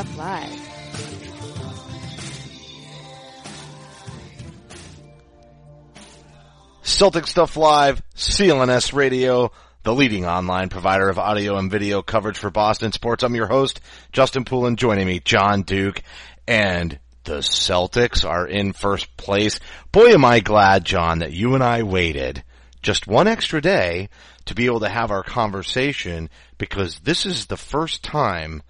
Stuff Live. Celtic Stuff Live, CLNS Radio, the leading online provider of audio and video coverage for Boston sports. I'm your host, Justin Poulin, joining me, John Duke, and the Celtics are in first place. Boy, am I glad, John, that you and I waited just one extra day to be able to have our conversation because this is the first time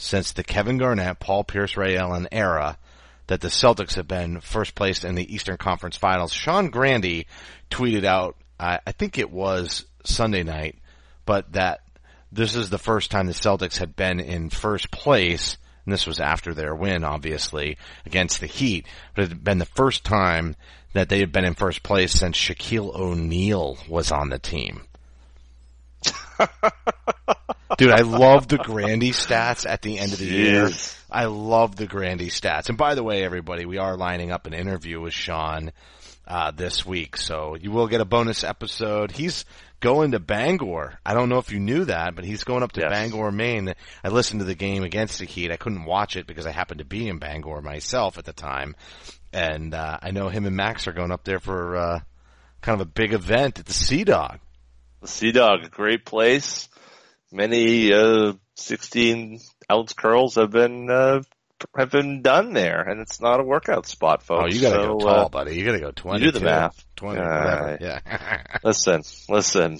since the Kevin Garnett, Paul Pierce, Ray Allen era that the Celtics have been first place in the Eastern Conference Finals. Sean Grande tweeted out, I, I think it was Sunday night, but that this is the first time the Celtics had been in first place, and this was after their win, obviously, against the Heat, but it had been the first time that they had been in first place since Shaquille O'Neal was on the team. Dude, I love the Grande stats at the end of the year. I love the Grande stats. And by the way, everybody, we are lining up an interview with Sean uh, this week, so you will get a bonus episode. He's going to Bangor. I don't know if you knew that, but he's going up to Yes. Bangor, Maine. I listened to the game against the Heat. I couldn't watch it because I happened to be in Bangor myself at the time, and uh, I know him and Max are going up there for uh, kind of a big event at the Sea Dog. The Sea Dog, a great place. Many uh, 16 ounce curls have been uh, have been done there, and it's not a workout spot, folks. Oh, you gotta So, go uh, tall, buddy. You gotta go twenty. do the math. 20, Uh, whatever. Yeah. listen, listen.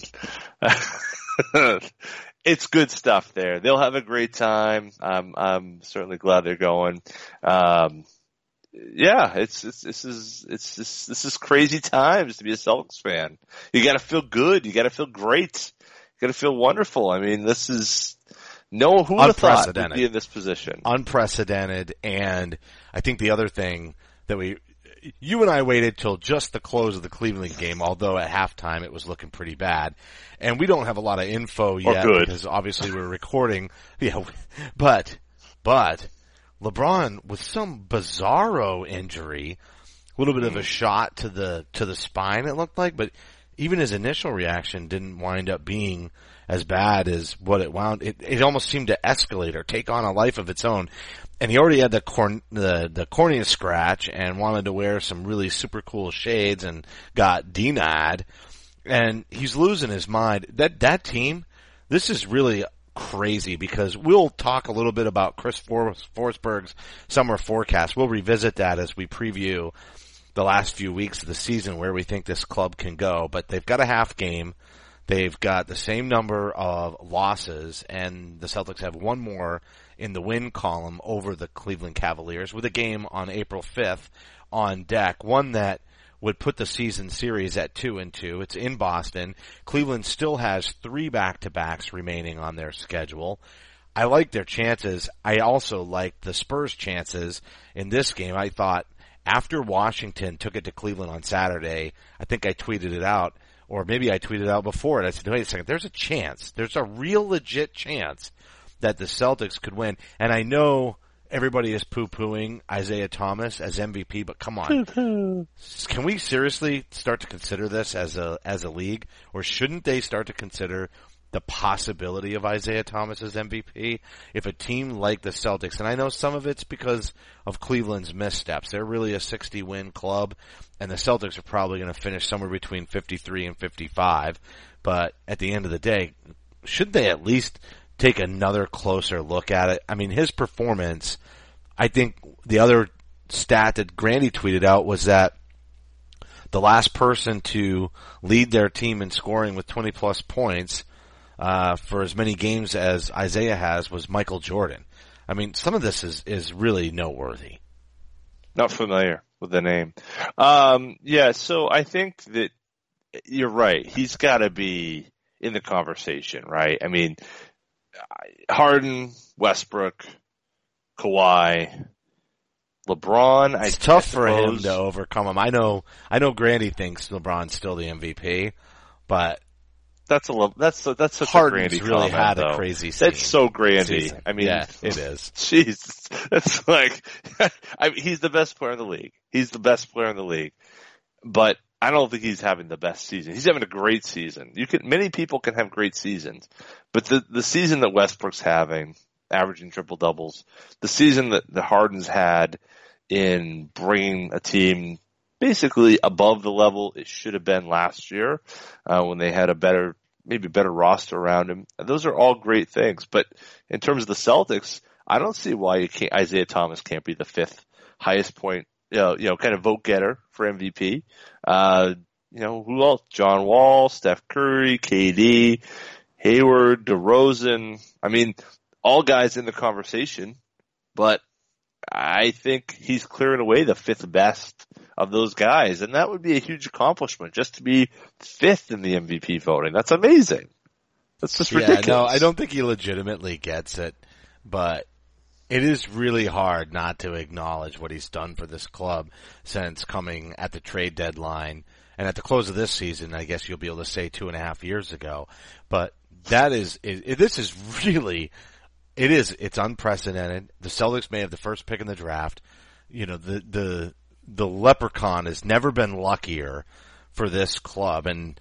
it's good stuff there. They'll have a great time. I'm I'm certainly glad they're going. Um, yeah, it's, it's this is it's this this is crazy times to be a Celtics fan. You got to feel good. You got to feel great. You got to feel wonderful. I mean, this is no who would have thought would be in this position. unprecedented. And I think the other thing that we, you and I waited till just the close of the Cleveland game, although at halftime it was looking pretty bad. And we don't have a lot of info yet because obviously we're recording. Yeah, but, but LeBron with some bizarro injury, a little bit of a mm. shot to the, to the spine it looked like, but even his initial reaction didn't wind up being as bad as what it wound. It, it almost seemed to escalate or take on a life of its own. And he already had the corn, the, the cornea scratch and wanted to wear some really super cool shades and got denied. And he's losing his mind. That, that team, this is really crazy because we'll talk a little bit about Chris For- Forsberg's summer forecast. We'll revisit that as we preview the last few weeks of the season where we think this club can go, but they've got a half game. They've got the same number of losses and the Celtics have one more in the win column over the Cleveland Cavaliers with a game on April 5th on deck. One that would put the season series at two and two. It's in Boston. Cleveland still has three back-to-backs remaining on their schedule. I like their chances. I also like the Spurs' chances in this game. I thought after Washington took it to Cleveland on Saturday, I think I tweeted it out, or maybe I tweeted it out before it. I said, wait a second, there's a chance. There's a real legit chance that the Celtics could win. And I know everybody is poo-pooing Isaiah Thomas as MVP, but come on. Can we seriously start to consider this as a, as a league? Or shouldn't they start to consider the possibility of Isaiah Thomas as MVP if a team like the Celtics, and I know some of it's because of Cleveland's missteps. They're really a 60 win club and the Celtics are probably going to finish somewhere between 53 and 55. But at the end of the day, should they at least take another closer look at it? I mean, his performance, I think the other stat that Grande tweeted out was that the last person to lead their team in scoring with 20 plus points uh, for as many games as Isaiah has was Michael Jordan. I mean, some of this is is really noteworthy. Not familiar with the name. Um, yeah, so I think that you're right. He's got to be in the conversation, right? I mean, Harden, Westbrook, Kawhi, LeBron. It's I, tough I for him to overcome him. I know, I know Grande thinks LeBron's still the MVP, but That's a little, that's a, that's such a Harden's Grande really comment, had a crazy season. That's so Grande. season. I mean, yeah, it is. Jeez, that's like, I mean, he's the best player in the league. He's the best player in the league, but I don't think he's having the best season. He's having a great season. You can, many people can have great seasons, but the the season that Westbrook's having, averaging triple doubles, the season that the Harden's had in bringing a team basically above the level it should have been last year uh, when they had a better maybe better roster around him. Those are all great things, but in terms of the Celtics, I don't see why you can't, Isaiah Thomas can't be the fifth highest point, you know, you know, kind of vote getter for MVP. Uh, you know, who else? John Wall, Steph Curry, KD, Hayward, DeRozan. I mean, all guys in the conversation, but I think he's clearing away the fifth best of those guys, and that would be a huge accomplishment just to be fifth in the MVP voting. That's amazing. That's just ridiculous. Yeah, no, I don't think he legitimately gets it, but it is really hard not to acknowledge what he's done for this club since coming at the trade deadline and at the close of this season. I guess you'll be able to say two and a half years ago, but that is, it, this is really, it is, it's unprecedented. The Celtics may have the first pick in the draft. You know, the, the, the leprechaun has never been luckier for this club and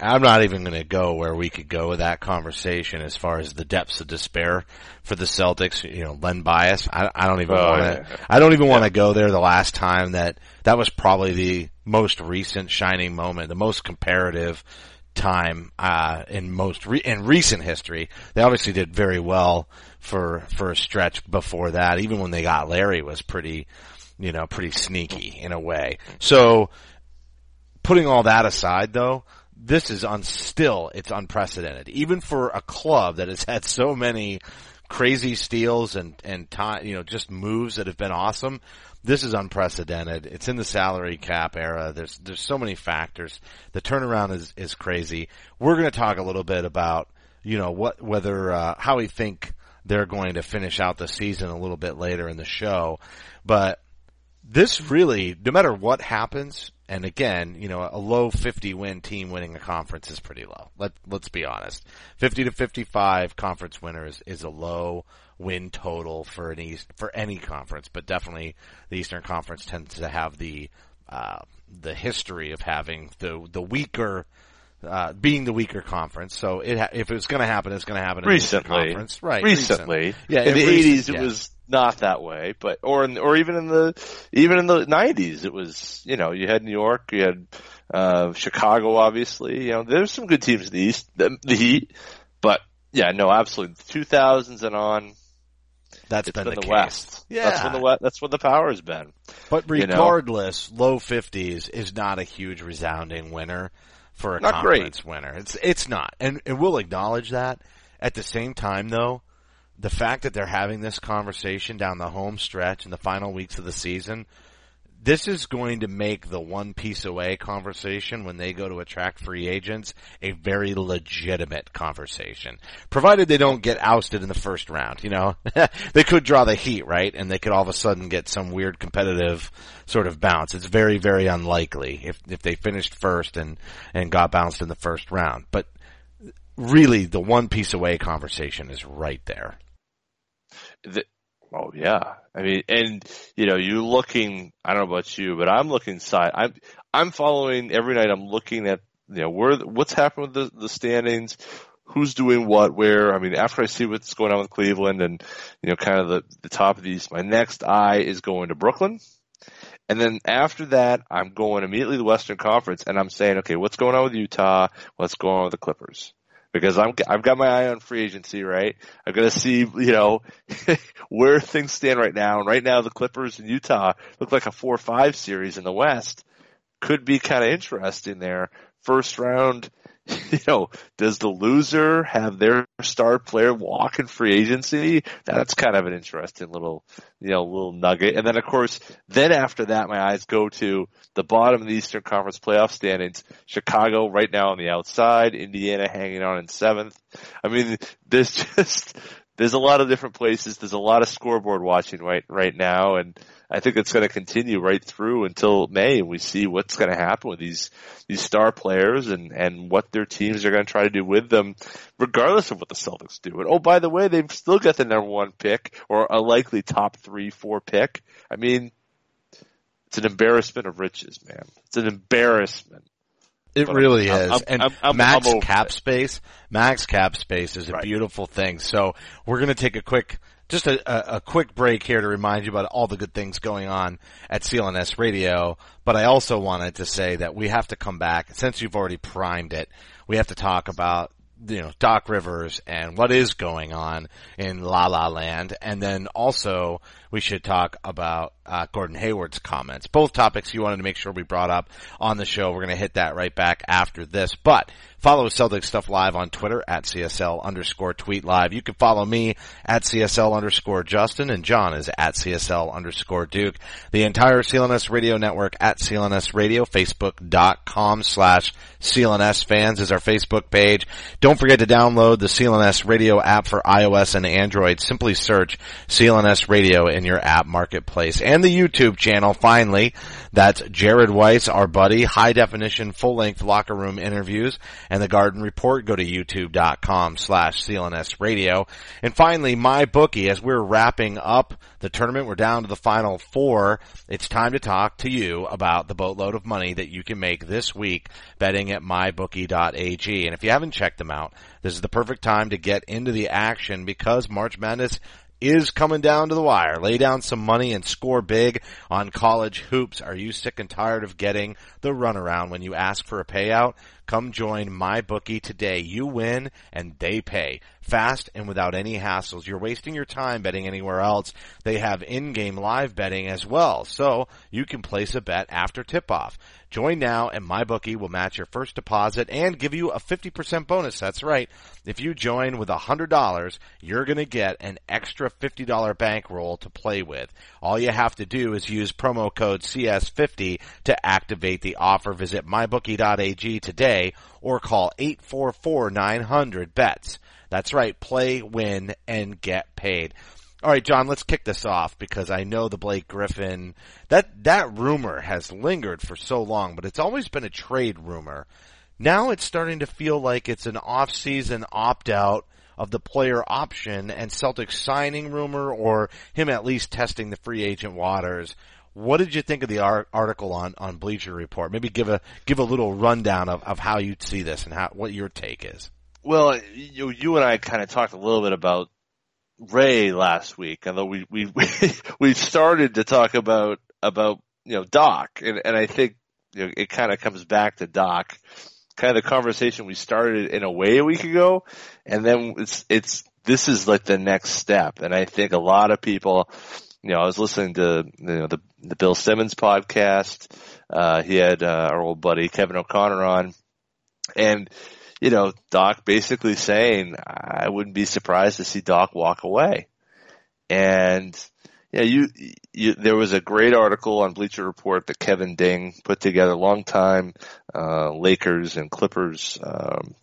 I'm not even going to go where we could go with that conversation as far as the depths of despair for the Celtics. You know, Len Bias. I, I don't even Oh, want yeah. to. I don't even want to go there. The last time that that was probably the most recent shining moment, the most comparative time uh, in most re- in recent history. They obviously did very well for for a stretch before that. Even when they got Larry, was pretty, you know, pretty sneaky in a way. So putting all that aside though, this is on still, it's unprecedented. Even for a club that has had so many crazy steals and, and time, you know, just moves that have been awesome. This is unprecedented. It's in the salary cap era. There's, there's so many factors. The turnaround is, is crazy. We're going to talk a little bit about, you know, what, whether, uh, how we think they're going to finish out the season a little bit later in the show. But this really, no matter what happens, and again, you know, a low 50 win team winning a conference is pretty low. Let, let's be honest. 50 to 55 conference winners is a low win total for an East, for any conference, but definitely the Eastern Conference tends to have the, uh, the history of having the, the weaker, uh, being the weaker conference. So it, ha- if it's going to happen, it's going to happen in the Eastern recently, Conference. Right. Recently, Yeah, in the recent- eighties, it was not that way, but or in, or even in the even in the nineties, it was. You know, you had New York, you had uh, Chicago, obviously. You know, there's some good teams in the East, the, the Heat, but yeah, no, absolutely, two thousands and on, That's it's been, been, the, the. West. Yeah. that's when the West, that's when the power has been. But you know? regardless, low fifties is not a huge resounding winner for a Not conference winner. It's it's not, and and we'll acknowledge that. At the same time, though, the fact that they're having this conversation down the home stretch in the final weeks of the season, this is going to make the one piece away conversation when they go to attract free agents a very legitimate conversation. Provided they don't get ousted in the first round, you know. they could draw the heat, right? And they could all of a sudden get some weird competitive sort of bounce. It's very, very unlikely if, if they finished first and, and got bounced in the first round. But really the one piece away conversation is right there. The, oh yeah, I mean, and you know, you're looking. I don't know about you, but I'm looking side. I'm I'm following every night. I'm looking at you know where what's happened with the the standings. Who's doing what where? I mean, after I see what's going on with Cleveland and, you know, kind of the, the top of these, my next eye is going to Brooklyn. And then after that, I'm going immediately to the Western Conference and I'm saying, okay, what's going on with Utah? What's going on with the Clippers? Because I'm, I've got my eye on free agency, right? I'm to see, you know, where things stand right now. And right now, the Clippers and Utah look like a four-five series in the West. Could be kind of interesting there first round you know, does the loser have their star player walk in free agency? That's kind of an interesting little, you know, little nugget. And then of course, then after that, my eyes go to the bottom of the Eastern Conference playoff standings. Chicago right now on the outside, Indiana hanging on in seventh. I mean, there's just, there's a lot of different places. There's a lot of scoreboard watching right, right now. And, I think it's going to continue right through until May, and we see what's going to happen with these these star players and and what their teams are going to try to do with them, regardless of what the Celtics do. And oh, by the way, they've still got the number one pick or a likely top three, four pick. I mean, it's an embarrassment of riches, man. It's an embarrassment. It but really I'm, is. I'm, and I'm, max cap it. space, max cap space is a right. beautiful thing. So we're going to take a quick just a, a, quick break here to remind you about all the good things going on at CLNS Radio. But I also wanted to say that we have to come back since you've already primed it. We have to talk about you know, Doc Rivers and what is going on in La La Land. And then also we should talk about uh, Gordon Hayward's comments. Both topics you wanted to make sure we brought up on the show. We're going to hit that right back after this. But follow Celtic Stuff Live on Twitter at CSL underscore tweet live. You can follow me at CSL underscore Justin and John is at CSL underscore Duke. The entire CLNS radio network at CLNS radio, Facebook.com slash CLNS fans is our Facebook page. Don't forget to download the CLNS radio app for iOS and Android. Simply search CLNS radio in your app marketplace and the YouTube channel. Finally, that's Jared Weiss, our buddy, high definition, full length locker room interviews and the Garden Report. Go to youtube.com slash CLNS radio. And finally, my bookie, as we're wrapping up the tournament, we're down to the final four. It's time to talk to you about the boatload of money that you can make this week betting at mybookie.ag. And if you haven't checked them out, this is the perfect time to get into the action because March Madness is coming down to the wire. Lay down some money and score big on college hoops. Are you sick and tired of getting the runaround when you ask for a payout? Come join my bookie today. You win and they pay. Fast and without any hassles. You're wasting your time betting anywhere else. They have in-game live betting as well. So you can place a bet after tip-off. Join now and my bookie will match your first deposit and give you a 50% bonus. That's right. If you join with $100, you're going to get an extra $50 bankroll to play with. All you have to do is use promo code CS50 to activate the offer. Visit mybookie.ag today or call 844-900-BETS. That's right. Play, win, and get paid. All right, John, let's kick this off because I know the Blake Griffin that that rumor has lingered for so long, but it's always been a trade rumor. Now it's starting to feel like it's an off-season opt-out of the player option and Celtics signing rumor or him at least testing the free agent waters. What did you think of the article on, on Bleacher Report? Maybe give a give a little rundown of, of how you'd see this and how what your take is. Well, you, you and I kind of talked a little bit about Ray last week, although we we we started to talk about about you know Doc, and and I think you know, it kind of comes back to Doc, kind of the conversation we started in a way a week ago, and then it's it's this is like the next step, and I think a lot of people, you know, I was listening to you know the the Bill Simmons podcast, uh, he had uh, our old buddy Kevin O'Connor on, and you know, Doc basically saying, I wouldn't be surprised to see Doc walk away. And, yeah, you, you, there was a great article on Bleacher Report that Kevin Ding put together, long time, uh, Lakers and Clippers, um,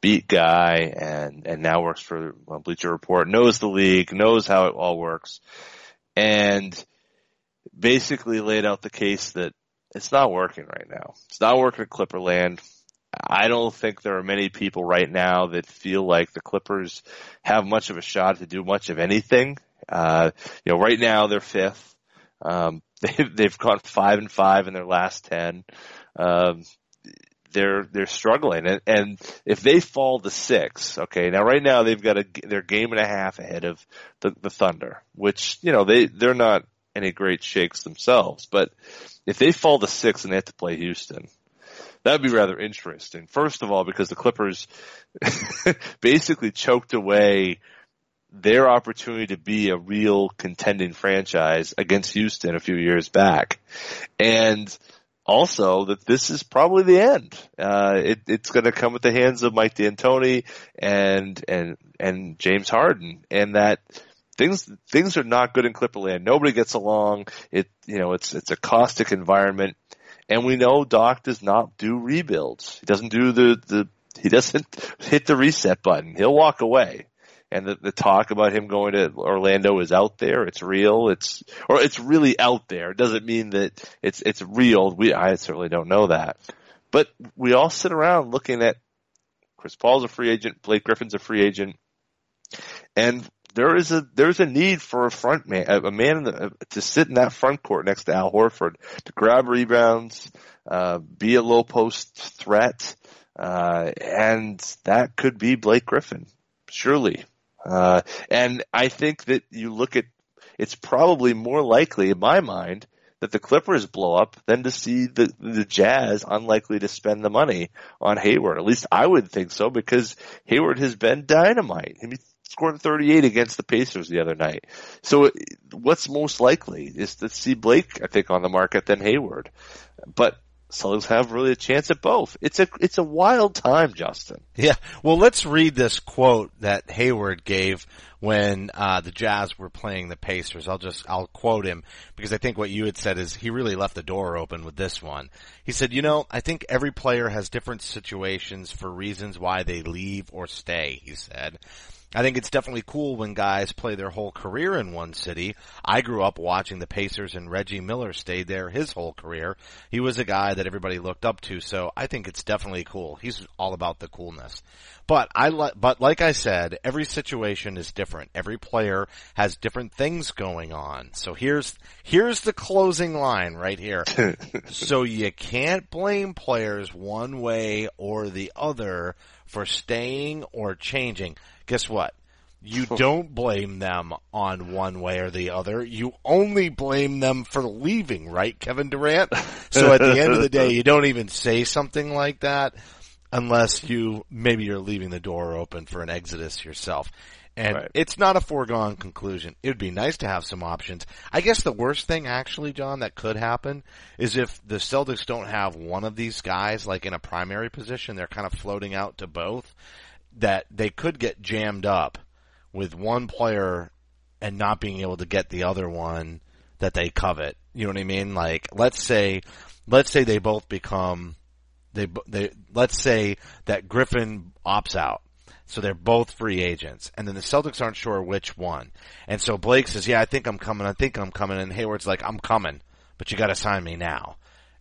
beat guy and, and now works for uh, Bleacher Report, knows the league, knows how it all works. And basically laid out the case that it's not working right now. It's not working at Clipperland. I don't think there are many people right now that feel like the Clippers have much of a shot to do much of anything. Uh, you know, right now they're fifth. Um, they've, they've gone five and five in their last ten. Um, they're they're struggling, and, and if they fall to six, okay, now right now they've got a they're game and a half ahead of the, the Thunder, which you know they they're not any great shakes themselves, but if they fall to six and they have to play Houston, That'd be rather interesting. First of all, because the Clippers basically choked away their opportunity to be a real contending franchise against Houston a few years back. And also that this is probably the end. Uh, it, it's going to come at the hands of Mike D'Antoni and and and James Harden, and that things things are not good in Clipperland. Nobody gets along. It you know it's it's a caustic environment, and we know Doc does not do rebuilds. He doesn't do the the he doesn't hit the reset button. He'll walk away and the, the talk about him going to Orlando is out there. It's real. It's or it's really out there. It doesn't mean that it's it's real. We I certainly don't know that, but we all sit around looking at Chris Paul's a free agent, Blake Griffin's a free agent, and there is a there's a need for a front man, a, man the, to sit in that front court next to Al Horford to grab rebounds, uh, be a low post threat, uh, and that could be Blake Griffin, surely. Uh, and I think that you look at, it's probably more likely in my mind that the Clippers blow up than to see the, the Jazz unlikely to spend the money on Hayward. At least I would think so because Hayward has been dynamite. He scored 38 against the Pacers the other night. So what's most likely is to see Blake, I think, on the market than Hayward. But Celtics have really a chance at both. It's a it's a wild time, Justin. Yeah. Well, let's read this quote that Hayward gave when uh, the Jazz were playing the Pacers. I'll just I'll quote him because I think what you had said is he really left the door open with this one. He said, "You know, I think every player has different situations for reasons why they leave or stay." He said. I think it's definitely cool when guys play their whole career in one city. I grew up watching the Pacers and Reggie Miller stayed there his whole career. He was a guy that everybody looked up to, so I think it's definitely cool. He's all about the coolness. But I li- but like I said, every situation is different. Every player has different things going on. So here's here's the closing line right here. so you can't blame players one way or the other for staying or changing guess what? You don't blame them on one way or the other. You only blame them for leaving, right, Kevin Durant? So at the end of the day, you don't even say something like that unless you, maybe you're leaving the door open for an exodus yourself. And right. it's not a foregone conclusion. It would be nice to have some options. I guess the worst thing actually, John, that could happen is if the Celtics don't have one of these guys like in a primary position, they're kind of floating out to both that they could get jammed up with one player and not being able to get the other one that they covet. You know what I mean? Like, let's say, let's say they both become, they, they, let's say that Griffin opts out. So they're both free agents. And then the Celtics aren't sure which one. And so Blake says, yeah, I think I'm coming. I think I'm coming. And Hayward's like, I'm coming, but you gotta sign me now.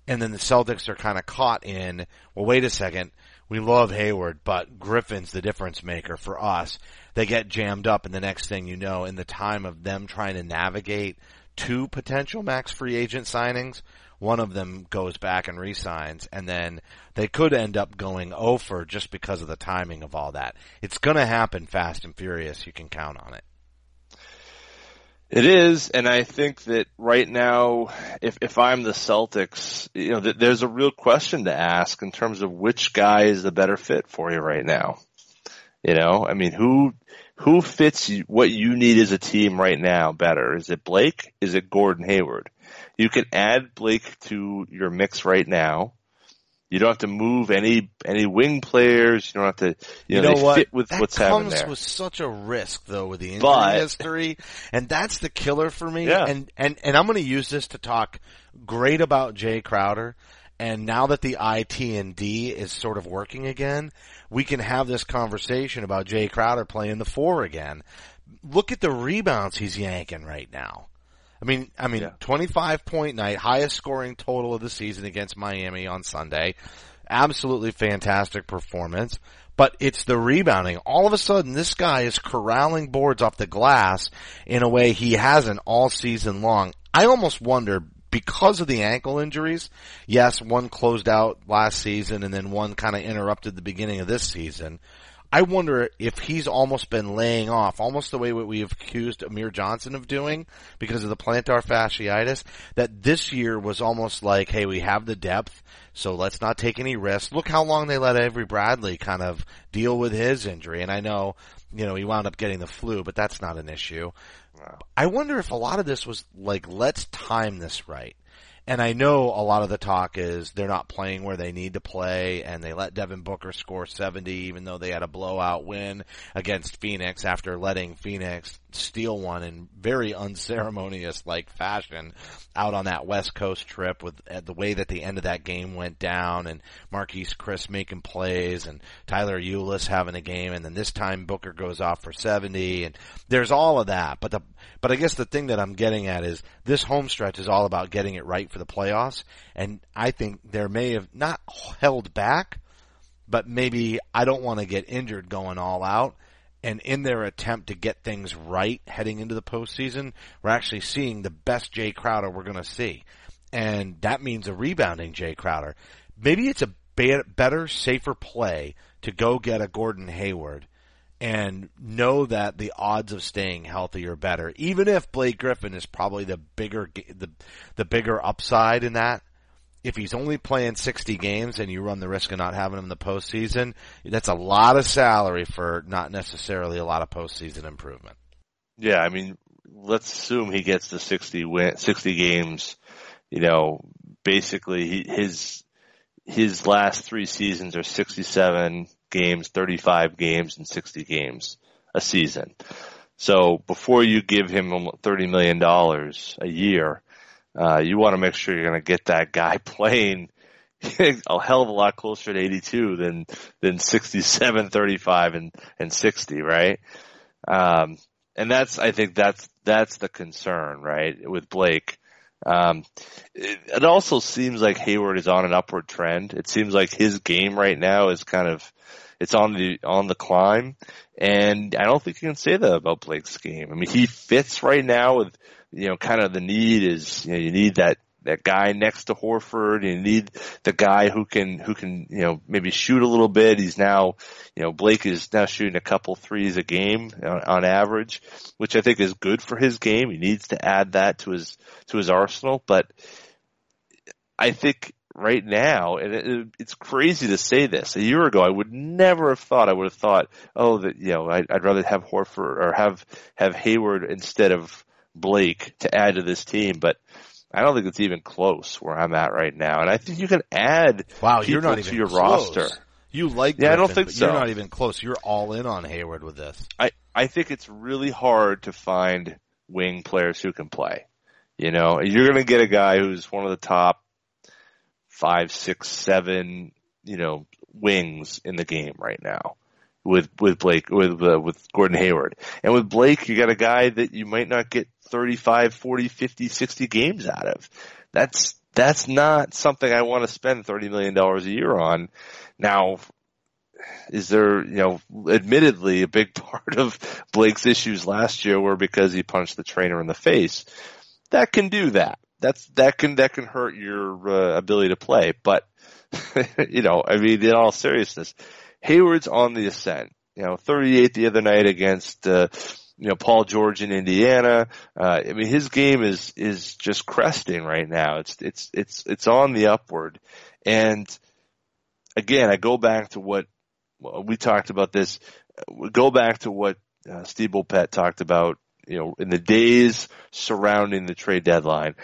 And then the Celtics are kind of caught in, well, wait a second we love Hayward, but Griffin's the difference maker for us. They get jammed up and the next thing you know, in the time of them trying to navigate two potential max free agent signings, one of them goes back and resigns and then they could end up going over just because of the timing of all that. It's gonna happen fast and furious, you can count on it. It is, and I think that right now, if if I'm the Celtics, you know, th- there's a real question to ask in terms of which guy is the better fit for you right now. You know, I mean, who who fits what you need as a team right now better? Is it Blake? Is it Gordon Hayward? You can add Blake to your mix right now you don't have to move any any wing players. You don't have to. You, know, you know what? fit with that what's happening there. with such a risk though with the injury but, history, and that's the killer for me. Yeah. And and and I'm going to use this to talk great about Jay Crowder. And now that the IT and D is sort of working again, we can have this conversation about Jay Crowder playing the four again. Look at the rebounds he's yanking right now. I mean, I mean, yeah. 25 point night, highest scoring total of the season against Miami on Sunday. Absolutely fantastic performance. But it's the rebounding. All of a sudden, this guy is corralling boards off the glass in a way he hasn't all season long. I almost wonder because of the ankle injuries, yes, one closed out last season and then one kind of interrupted the beginning of this season. I wonder if he's almost been laying off, almost the way what we have accused Amir Johnson of doing because of the plantar fasciitis, that this year was almost like, hey, we have the depth, so let's not take any risks. Look how long they let Avery Bradley kind of deal with his injury, and I know, you know, he wound up getting the flu, but that's not an issue. I wonder if a lot of this was like, let's time this right. And I know a lot of the talk is they're not playing where they need to play and they let Devin Booker score 70 even though they had a blowout win against Phoenix after letting Phoenix steal one in very unceremonious like fashion out on that West Coast trip with uh, the way that the end of that game went down and Marquese Chriss making plays and Tyler Ulis having a game and then this time Booker goes off for 70 and there's all of that. But the, but I guess the thing that I'm getting at is this home stretch is all about getting it right for the playoffs. And I think there may have not held back, but maybe I don't want to get injured going all out. And in their attempt to get things right heading into the postseason, we're actually seeing the best Jay Crowder we're going to see. And that means a rebounding Jay Crowder. Maybe it's a better, safer play to go get a Gordon Hayward and know that the odds of staying healthy are better. Even if Blake Griffin is probably the bigger the the bigger upside in that. If he's only playing 60 games and you run the risk of not having him in the postseason, that's a lot of salary for not necessarily a lot of postseason improvement. Yeah, I mean, let's assume he gets to 60 win, 60 games. You know, basically he, his his last three seasons are 67 games, 35 games, and 60 games a season. So before you give him $30 million a year, uh, you want to make sure you're going to get that guy playing a hell of a lot closer to 82 than, than 67, 35, and, and 60, right? Um, and that's, I think that's, that's the concern, right, with Blake. Um, it, it also seems like Hayward is on an upward trend. It seems like his game right now is kind of, it's on the, on the climb. And I don't think you can say that about Blake's game. I mean, he fits right now with, you know, kind of the need is, you know, you need that, that guy next to Horford. You need the guy who can, who can, you know, maybe shoot a little bit. He's now, you know, Blake is now shooting a couple threes a game on, on average, which I think is good for his game. He needs to add that to his, to his arsenal, but I think right now, and it, it's crazy to say this. A year ago, I would never have thought. I would have thought, oh, that you know, I'd, I'd rather have Horford or have have Hayward instead of Blake to add to this team. But I don't think it's even close where I'm at right now. And I think you can add wow, you're not to even your close. roster. You like Yeah, I don't think so. You're not even close. You're all in on Hayward with this. I I think it's really hard to find wing players who can play. You know, you're going to get a guy who's one of the top five, six, seven, you know, wings in the game right now with with Blake with uh, with Gordon Hayward. And with Blake, you got a guy that you might not get 35, 40, 50, 60 games out of. That's that's not something I want to spend 30 million dollars a year on. Now, is there, you know, admittedly a big part of Blake's issues last year were because he punched the trainer in the face. That can do that. That's, that can, that can hurt your uh, ability to play. But, you know, I mean, in all seriousness, Hayward's on the ascent. You know, 38 the other night against, uh, you know, Paul George in Indiana. Uh, I mean, his game is, is just cresting right now. It's, it's, it's, it's on the upward. And again, I go back to what well, we talked about this. We Go back to what uh, Steve Bulpett talked about, you know, in the days surrounding the trade deadline.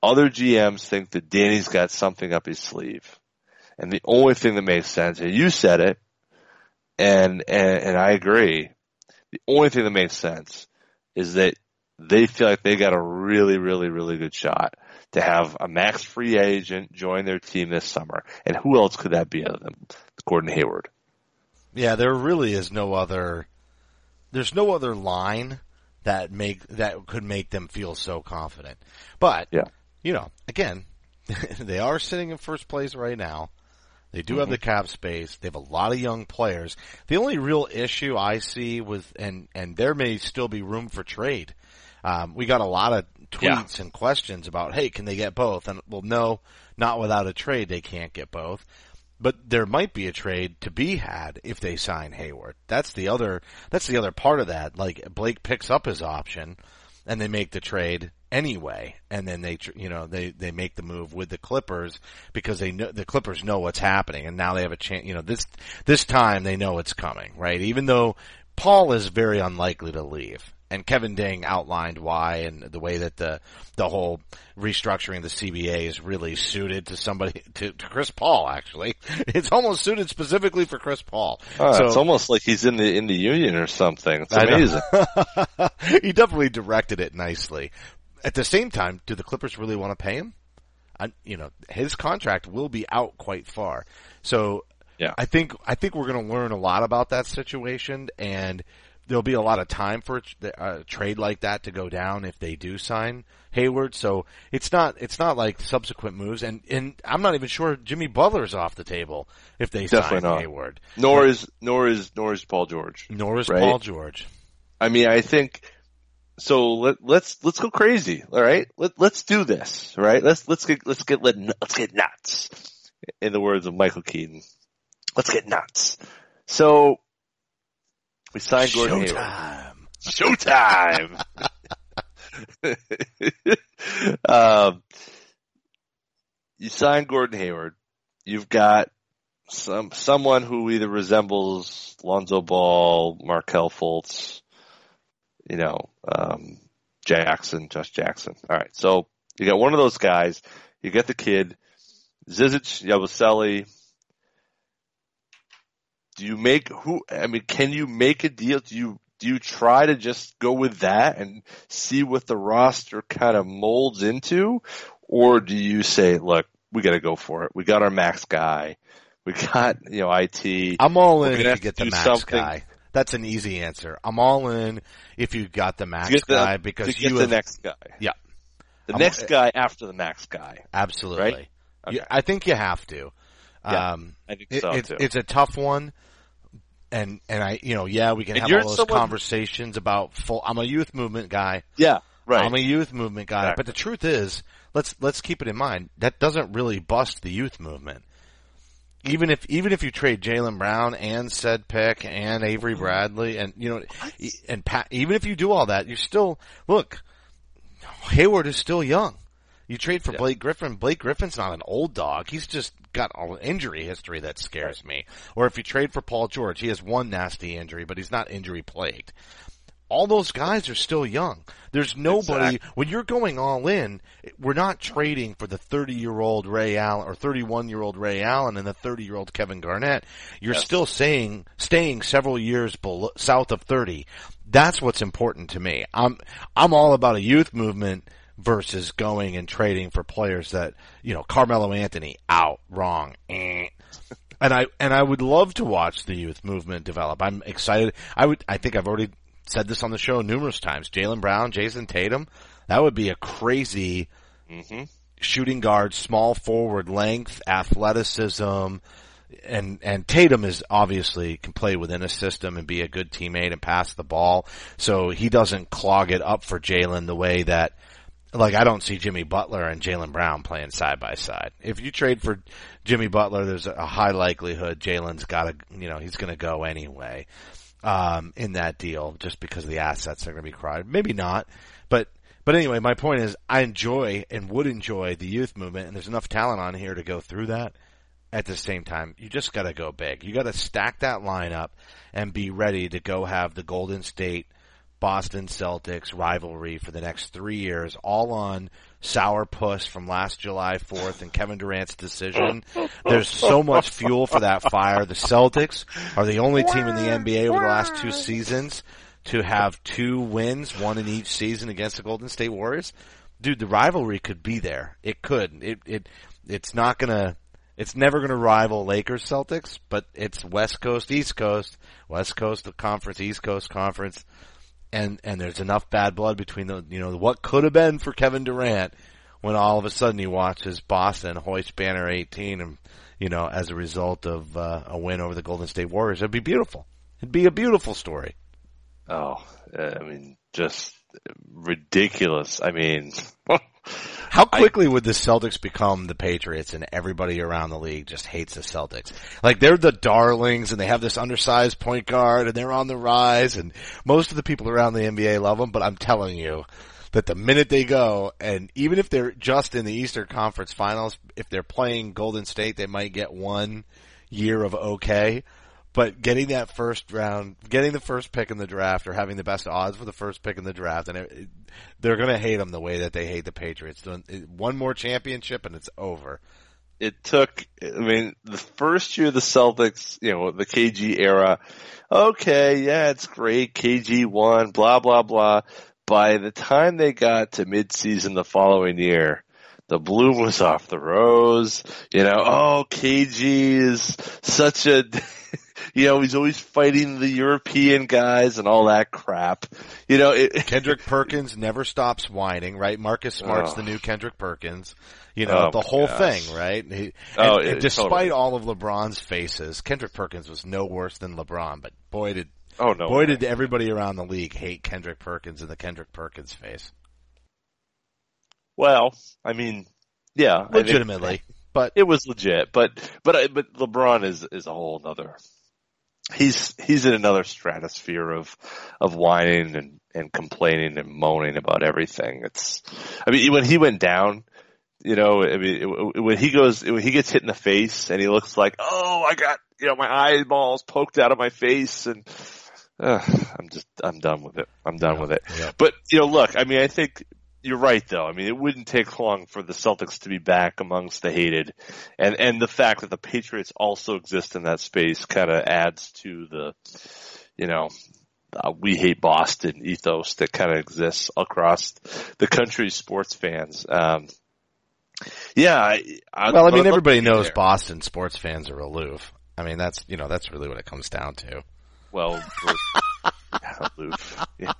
Other GMs think that Danny's got something up his sleeve. And the only thing that makes sense, and you said it, and, and, and I agree, the only thing that makes sense is that they feel like they got a really, really, really good shot to have a max free agent join their team this summer. And who else could that be other than Gordon Hayward? Yeah, there really is no other. There's no other line that make that could make them feel so confident. But Yeah. you know, again, they are sitting in first place right now. They do have the cap space. They have a lot of young players. The only real issue I see with and and there may still be room for trade. Um, we got a lot of tweets and questions about, hey, can they get both? And well, no, not without a trade. They can't get both. But there might be a trade to be had if they sign Hayward. That's the other, that's the other part of that. Like Blake picks up his option and they make the trade anyway. And then they, you know, they, they make the move with the Clippers because they know, the Clippers know what's happening and now they have a chance, you know, this, this time they know it's coming, right? Even though Paul is very unlikely to leave. and Kevin Ding outlined why and the way that the the whole restructuring of the CBA is really suited to somebody to, to Chris Paul. Actually, it's almost suited specifically for Chris Paul. Oh, so it's almost like he's in the in the union or something. It's amazing. he definitely directed it nicely. At the same time, do the Clippers really want to pay him? I, you know, his contract will be out quite far. So Yeah. I think I think we're going to learn a lot about that situation, and there'll be a lot of time for a a uh, trade like that to go down if they do sign Hayward. So it's not it's not like subsequent moves, and and I'm not even sure Jimmy Butler's off the table if they Definitely sign not. Hayward. Nor is nor is nor is Paul George. Nor is Right. Paul George. I mean, I think so. Let, let's let's go crazy. All right, let let's do this. Right, let's let's get let's get let, let's get nuts. In the words of Michael Keaton, let's get nuts. So we signed Gordon Hayward. Showtime. Showtime. um, you signed Gordon Hayward. You've got some someone who either resembles Lonzo Ball, Markelle Fultz, you know, um, Jackson, Josh Jackson. All right, so you got one of those guys. You get the kid, Zizic, Yabusele. Do you make who? I mean, can you make a deal? Do you do you try to just go with that and see what the roster kind of molds into, or do you say, look, we got to go for it. We got our max guy. We got you know it. I'm all We're in gonna have you get to the max something. guy. That's an easy answer. I'm all in if you got the max the, guy because you get you the next guy. Yeah. The I'm- next guy after the max guy. absolutely. Right? You- I think you have to. Yeah, um, I think it- so it's, too. it's a tough one. And, and I, you know, yeah, we can And have all those someone- conversations about full, I'm a youth movement guy. yeah, right. I'm a youth movement guy. Exactly. But the truth is, let's, let's keep it in mind, that doesn't really bust the youth movement. Even if, even if you trade Jaylen Brown and said pick and Avery mm-hmm. Bradley and, you know, and Pat, even if you do all that, you're still, look, Hayward is still young. You trade for Yeah. Blake Griffin. Blake Griffin's not an old dog. He's just got an injury history that scares me. Or if you trade for Paul George, he has one nasty injury, but he's not injury plagued. All those guys are still young. There's nobody, Exactly. when you're going all in, we're not trading for the 30 year old Ray Allen or 31 year old Ray Allen and the 30 year old Kevin Garnett. You're Yes. still saying, staying several years below, south of 30. That's what's important to me. I'm, I'm all about a youth movement versus going and trading for players that, you know, Carmelo Anthony out, wrong, eh. And I, and I would love to watch the youth movement develop. I'm excited. I would, I think I've already said this on the show numerous times. Jaylen Brown, Jayson Tatum, that would be a crazy hmm shooting guard, small forward length, athleticism, and and Tatum is obviously can play within a system and be a good teammate and pass the ball, so he doesn't clog it up for Jaylen the way that. Like I don't see Jimmy Butler and Jaylen Brown playing side by side. If you trade for Jimmy Butler, there's a high likelihood Jaylen's got to, you know, he's going to go anyway um, in that deal just because the assets are going to be crowded. Maybe not, but but anyway, my point is I enjoy and would enjoy the youth movement, and there's enough talent on here to go through that. At the same time, you just got to go big. You got to stack that lineup and be ready to go have the Golden State Boston Celtics rivalry for the next three years, all on sour puss from last July 4th and Kevin Durant's decision. There's so much fuel for that fire. The Celtics are the only team in the NBA over the last two seasons to have two wins, one in each season against the Golden State Warriors. Dude, the rivalry could be there. It could. It, it, it's not gonna, it's never gonna rival Lakers Celtics, but it's West Coast, East Coast, West Coast conference, East Coast conference and and there's enough bad blood between the you know what could have been for Kevin Durant when all of a sudden he watches Boston hoist banner 18 and you know as a result of uh, a win over the Golden State Warriors. It'd be beautiful. It'd be a beautiful story. Oh, uh, I mean, just ridiculous. I mean, how quickly would the Celtics become the Patriots and everybody around the league just hates the Celtics like they're the darlings and they have this undersized point guard and they're on the rise and most of the people around the NBA love them but I'm telling you that the minute they go, and even if they're just in the Eastern Conference Finals, if they're playing Golden State, they might get one year of okay. But getting that first round, getting the first pick in the draft, or having the best odds for the first pick in the draft, and it, it, they're going to hate them the way that they hate the Patriots. One more championship and it's over. It took, I mean, the first year the Celtics, you know, the KG era, okay, yeah, it's great, KG won, blah, blah, blah. By the time they got to midseason the following year, the bloom was off the rose. You know, oh, KG is such a, you know, he's always fighting the European guys and all that crap. You know, it, Kendrick Perkins never stops whining, right? Marcus Smart's oh. the new Kendrick Perkins. You know, oh the whole gosh. thing, right? He, oh, and, and despite totally. all of LeBron's faces, Kendrick Perkins was no worse than LeBron, but boy did, oh no, boy did everybody around the league hate Kendrick Perkins and the Kendrick Perkins face. Well, I mean, yeah, legitimately, but it was legit. But but but LeBron is is a whole other. He's he's in another stratosphere of of whining and and complaining and moaning about everything. It's, I mean, when he went down, you know, I mean, when he goes, when he gets hit in the face and he looks like, oh, I got, you know, my eyeballs poked out of my face and, uh, I'm just, I'm done with it. I'm done yeah, with it. Yeah. But, you know, look, I mean, I think you're right though. I mean, it wouldn't take long for the Celtics to be back amongst the hated and, and the fact that the Patriots also exist in that space kind of adds to the, you know, uh, we hate Boston ethos that kind of exists across the country's sports fans. Um, yeah. I, I, well, I mean, everybody knows there. Boston sports fans are aloof. I mean, that's, you know, that's really what it comes down to. Well, aloof. Yeah.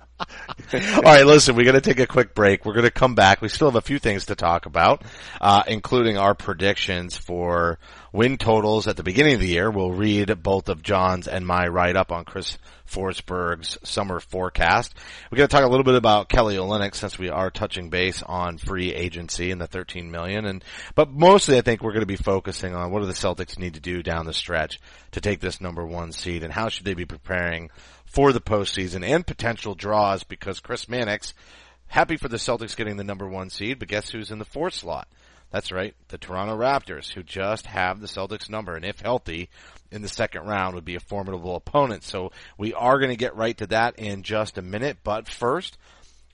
All right, listen, we're going to take a quick break. We're going to come back. We still have a few things to talk about, uh, including our predictions for win totals at the beginning of the year. We'll read both of Jon's and my write up on Chris Forsberg's summer forecast. We're going to talk a little bit about Kelly Olynyk since we are touching base on free agency and the 13 million. And, but mostly I think we're going to be focusing on what do the Celtics need to do down the stretch to take this number one seed and how should they be preparing for the postseason and potential draws because Chris Mannix, happy for the Celtics getting the number one seed, but guess who's in the fourth slot? That's right, the Toronto Raptors, who just have the Celtics number, and if healthy, in the second round would be a formidable opponent. So we are going to get right to that in just a minute, but first,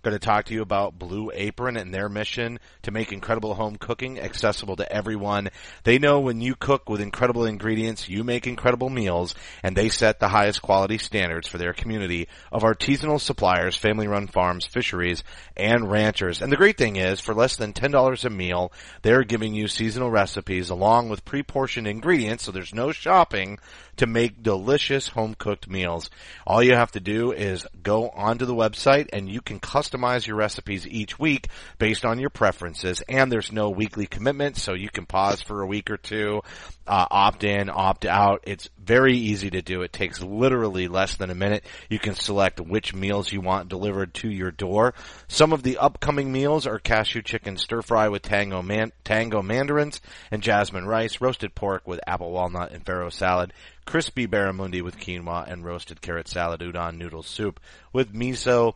Going to talk to you about Blue Apron and their mission to make incredible home cooking accessible to everyone. They know when you cook with incredible ingredients, you make incredible meals, and they set the highest quality standards for their community of artisanal suppliers, family-run farms, fisheries, and ranchers. And the great thing is, for less than $10 a meal, they're giving you seasonal recipes along with pre-portioned ingredients, so there's no shopping to make delicious home cooked meals. All you have to do is go onto the website and you can customize your recipes each week based on your preferences and there's no weekly commitment so you can pause for a week or two, uh, opt in, opt out. It's very easy to do. It takes literally less than a minute. You can select which meals you want delivered to your door. Some of the upcoming meals are cashew chicken stir fry with tango man- tango mandarins and jasmine rice, roasted pork with apple walnut and farro salad, crispy barramundi with quinoa and roasted carrot salad udon noodle soup with miso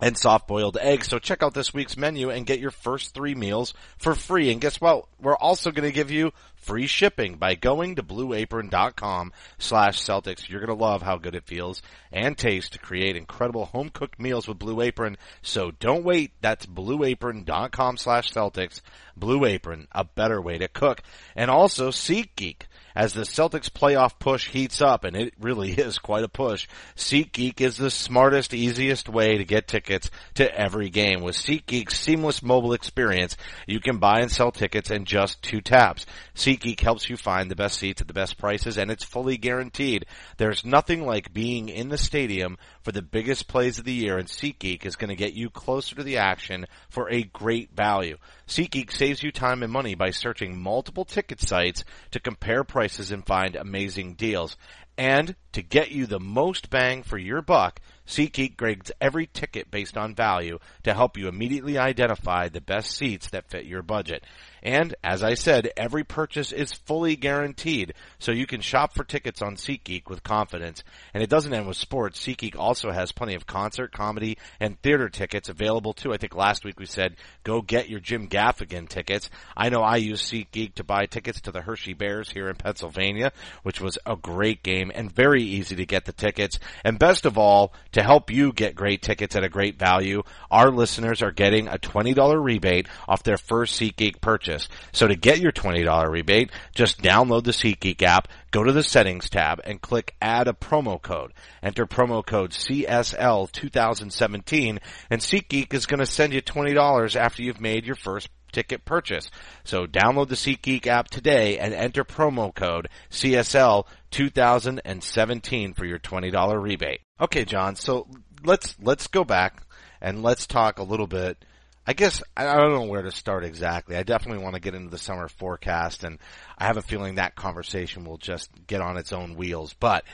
and soft boiled eggs. So check out this week's menu and get your first three meals for free. And guess what? We're also going to give you free shipping by going to blueapron.com slash Celtics. You're going to love how good it feels and tastes to create incredible home cooked meals with Blue Apron. So don't wait. That's blueapron.com slash Celtics. Blue Apron, a better way to cook. And also SeatGeek as the Celtics playoff push heats up, and it really is quite a push, SeatGeek is the smartest, easiest way to get tickets to every game. With SeatGeek's seamless mobile experience, you can buy and sell tickets in just two taps. SeatGeek helps you find the best seats at the best prices, and it's fully guaranteed. There's nothing like being in the stadium for the biggest plays of the year, and SeatGeek is going to get you closer to the action for a great value. SeatGeek saves you time and money by searching multiple ticket sites to compare prices and find amazing deals. And to get you the most bang for your buck, SeatGeek grades every ticket based on value to help you immediately identify the best seats that fit your budget. And as I said, every purchase is fully guaranteed, so you can shop for tickets on SeatGeek with confidence. And it doesn't end with sports. SeatGeek also has plenty of concert, comedy, and theater tickets available too. I think last week we said go get your Jim Gaffigan tickets. I know I use SeatGeek to buy tickets to the Hershey Bears here in Pennsylvania, which was a great game and very easy to get the tickets. And best of all, to help you get great tickets at a great value, our listeners are getting a $20 rebate off their first SeatGeek purchase. So to get your $20 rebate, just download the SeatGeek app, go to the settings tab and click add a promo code. Enter promo code CSL2017 and SeatGeek is going to send you $20 after you've made your first ticket purchase. So download the SeatGeek app today and enter promo code CSL2017 for your $20 rebate. Okay, Jon, so let's, let's go back and let's talk a little bit I guess I don't know where to start exactly. I definitely want to get into the summer forecast and I have a feeling that conversation will just get on its own wheels. But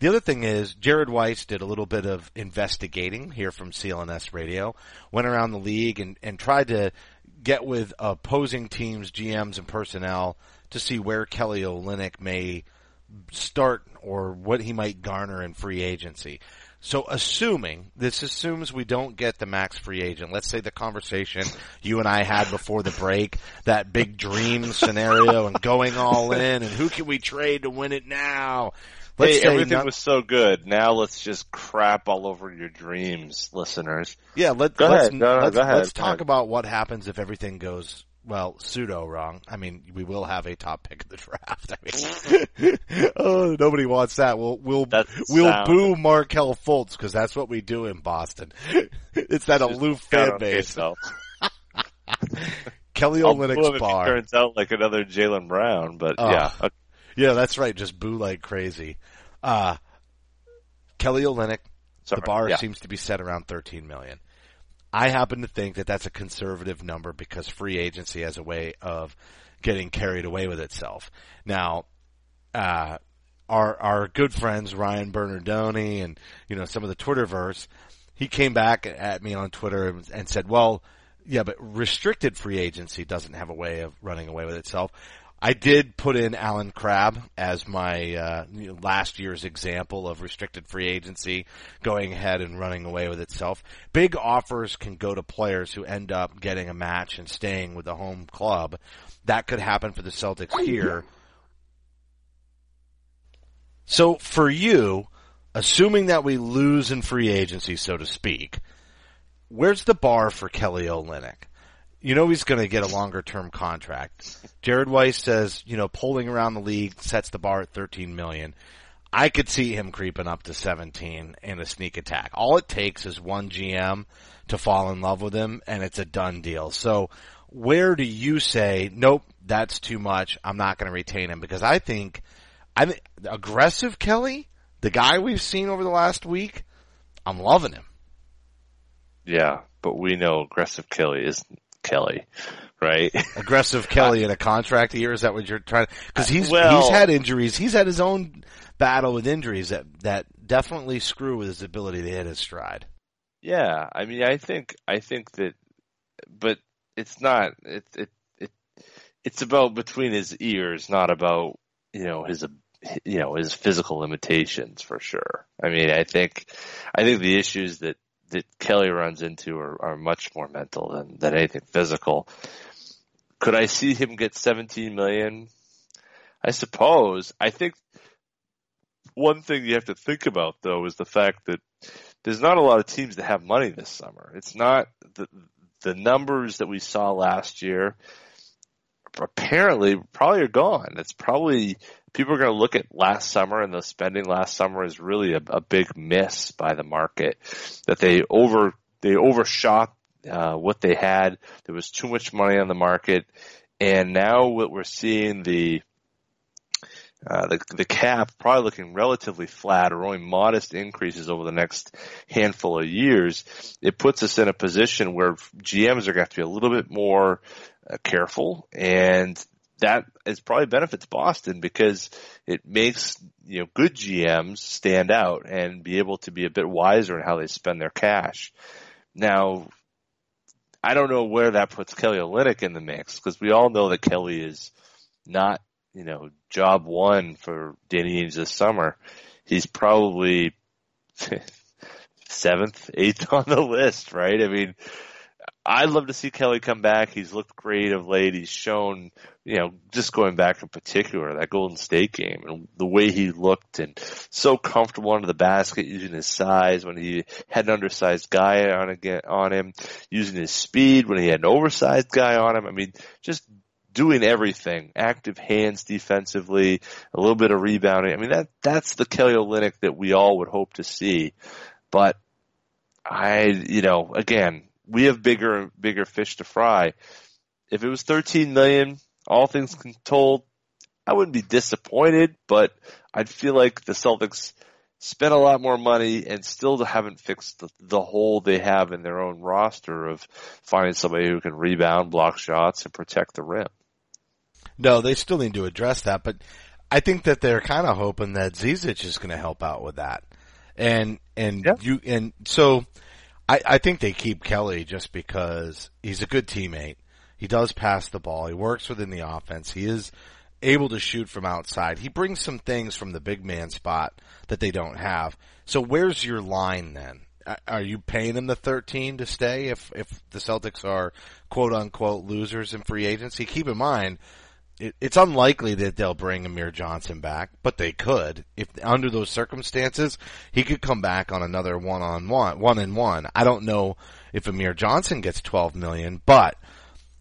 the other thing is Jared Weiss did a little bit of investigating here from CLNS radio, went around the league and, and tried to get with opposing teams, GMs and personnel to see where Kelly Olynyk may start or what he might garner in free agency. So assuming, this assumes we don't get the max free agent. Let's say the conversation you and I had before the break, that big dream scenario and going all in and who can we trade to win it now? Let's hey, everything was so good. Now let's just crap all over your dreams, listeners. Yeah, let, go let's, ahead. let's, go ahead. let's talk about what happens if everything goes well, pseudo wrong. I mean, we will have a top pick of the draft. I mean, oh, nobody wants that. We'll we'll we'll sound. boo Markelle Fultz because that's what we do in Boston. it's that aloof fan base. Kelly Olynyk's bar turns out like another Jaylen Brown, but yeah, yeah, that's right. Just boo like crazy. Uh, Kelly Olynyk, the bar yeah. seems to be set around 13 million. I happen to think that that's a conservative number because free agency has a way of getting carried away with itself. Now, uh, our our good friends Ryan Bernardoni and you know some of the Twitterverse, he came back at me on Twitter and, and said, "Well, yeah, but restricted free agency doesn't have a way of running away with itself." I did put in Allen Crabbe as my uh, last year's example of restricted free agency going ahead and running away with itself. Big offers can go to players who end up getting a match and staying with the home club. That could happen for the Celtics here. So for you, assuming that we lose in free agency, so to speak, where's the bar for Kelly Olynyk? You know he's going to get a longer term contract. Jared Weiss says, you know, polling around the league sets the bar at 13 million. I could see him creeping up to 17 in a sneak attack. All it takes is one GM to fall in love with him and it's a done deal. So where do you say, nope, that's too much. I'm not going to retain him because I think, I think aggressive Kelly, the guy we've seen over the last week, I'm loving him. Yeah, but we know aggressive Kelly is Kelly, right? Aggressive Kelly in a contract year. Is that what you're trying? Because he's well, he's had injuries. He's had his own battle with injuries that that definitely screw with his ability to hit his stride. Yeah, I mean, I think I think that, but it's not. It it it it's about between his ears, not about you know his you know his physical limitations for sure. I mean, I think I think the issues that that Kelly runs into are, are much more mental than, than anything physical. Could I see him get 17 million? I suppose. I think one thing you have to think about though is the fact that there's not a lot of teams that have money this summer. It's not the, the numbers that we saw last year apparently probably are gone. It's probably people are going to look at last summer and the spending last summer is really a, a big miss by the market. That they over they overshot uh, what they had. There was too much money on the market, and now what we're seeing the uh, the, the cap probably looking relatively flat or only modest increases over the next handful of years, it puts us in a position where GMs are going to have to be a little bit more uh, careful. And that is probably benefits Boston because it makes you know good GMs stand out and be able to be a bit wiser in how they spend their cash. Now, I don't know where that puts Kelly Olynyk in the mix because we all know that Kelly is not you know job one for Danny Ainge this summer. He's probably seventh, eighth on the list, right? I mean, I'd love to see Kelly come back. He's looked great of late. He's shown, you know, just going back in particular, that Golden State game and the way he looked and so comfortable under the basket using his size when he had an undersized guy on again, on him, using his speed when he had an oversized guy on him. I mean, just doing everything, active hands defensively, a little bit of rebounding. I mean, that, that's the Kelly Olynyk that we all would hope to see. But I, you know, again, we have bigger bigger fish to fry. If it was 13 million, all things told, I wouldn't be disappointed, but I'd feel like the Celtics spent a lot more money and still haven't fixed the, the hole they have in their own roster of finding somebody who can rebound, block shots, and protect the rim. No, they still need to address that, but I think that they're kind of hoping that Zizic is going to help out with that. And, and yeah. you, and so I, I think they keep Kelly just because he's a good teammate. He does pass the ball. He works within the offense. He is able to shoot from outside. He brings some things from the big man spot that they don't have. So where's your line then? Are you paying him the 13 to stay if, if the Celtics are quote unquote losers in free agency? Keep in mind, it, it's unlikely that they'll bring Amir Johnson back, but they could. If under those circumstances, he could come back on another one on one, one and one. I don't know if Amir Johnson gets 12 million, but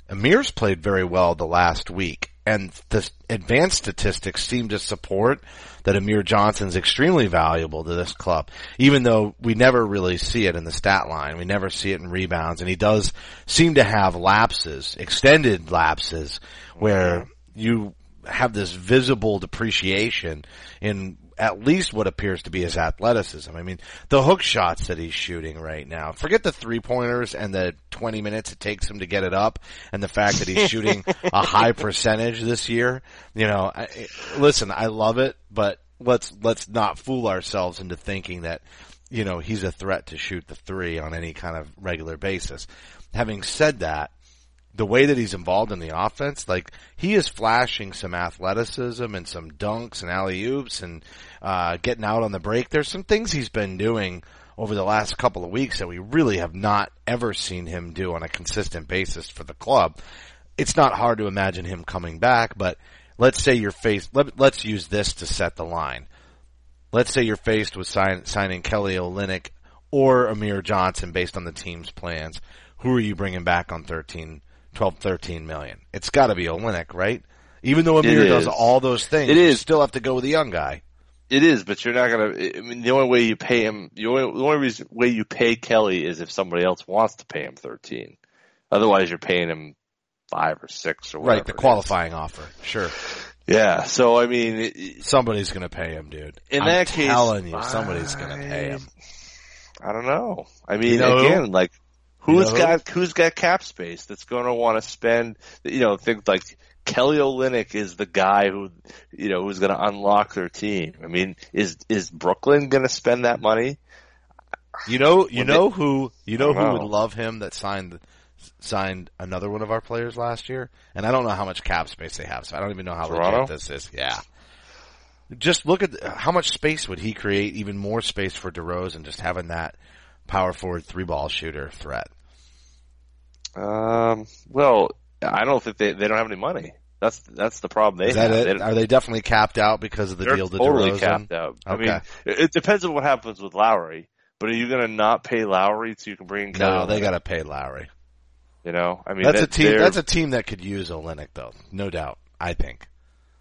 Amir's played very well the last week and the advanced statistics seem to support that Amir Johnson's extremely valuable to this club, even though we never really see it in the stat line. We never see it in rebounds and he does seem to have lapses, extended lapses where you have this visible depreciation in at least what appears to be his athleticism. I mean, the hook shots that he's shooting right now, forget the three pointers and the 20 minutes it takes him to get it up and the fact that he's shooting a high percentage this year. You know, I, listen, I love it, but let's, let's not fool ourselves into thinking that, you know, he's a threat to shoot the three on any kind of regular basis. Having said that, the way that he's involved in the offense, like he is flashing some athleticism and some dunks and alley oops and uh, getting out on the break. There's some things he's been doing over the last couple of weeks that we really have not ever seen him do on a consistent basis for the club. It's not hard to imagine him coming back, but let's say you're faced. Let, us use this to set the line. Let's say you're faced with sign, signing Kelly Olynyk or Amir Johnson based on the team's plans. Who are you bringing back on 13 12, 13 million. It's got to be Olynyk, right? Even though Amir does all those things, it is. still have to go with the young guy. It is, but you're not gonna. I mean, the only way you pay him, the only, the only reason, way you pay Kelly is if somebody else wants to pay him thirteen. Otherwise, you're paying him five or six or whatever. Right, the qualifying offer, sure. Yeah, so I mean, it, somebody's gonna pay him, dude. In I'm that case, telling you, somebody's gonna pay him. I don't know. I mean, you know again, like Who's you know got who's got cap space that's going to want to spend? You know, things like Kelly Olynyk is the guy who you know who's going to unlock their team. I mean, is is Brooklyn going to spend that money? You know, you know who you know who know. would love him that signed signed another one of our players last year, and I don't know how much cap space they have, so I don't even know how Toronto? legit this is. Yeah. Just look at how much space would he create, even more space for DeRozan, just having that power forward three ball shooter threat. Um, well, I don't think they they don't have any money. That's that's the problem they Is that have. It? Are they definitely capped out because of the deal to totally DeRozan? capped out. I mean, it depends on what happens with Lowry. But are you going to not pay Lowry so you can bring? In no, they got to pay Lowry. You know, I mean, that's a team. That's a team that could use Olynyk, though, no doubt. I think.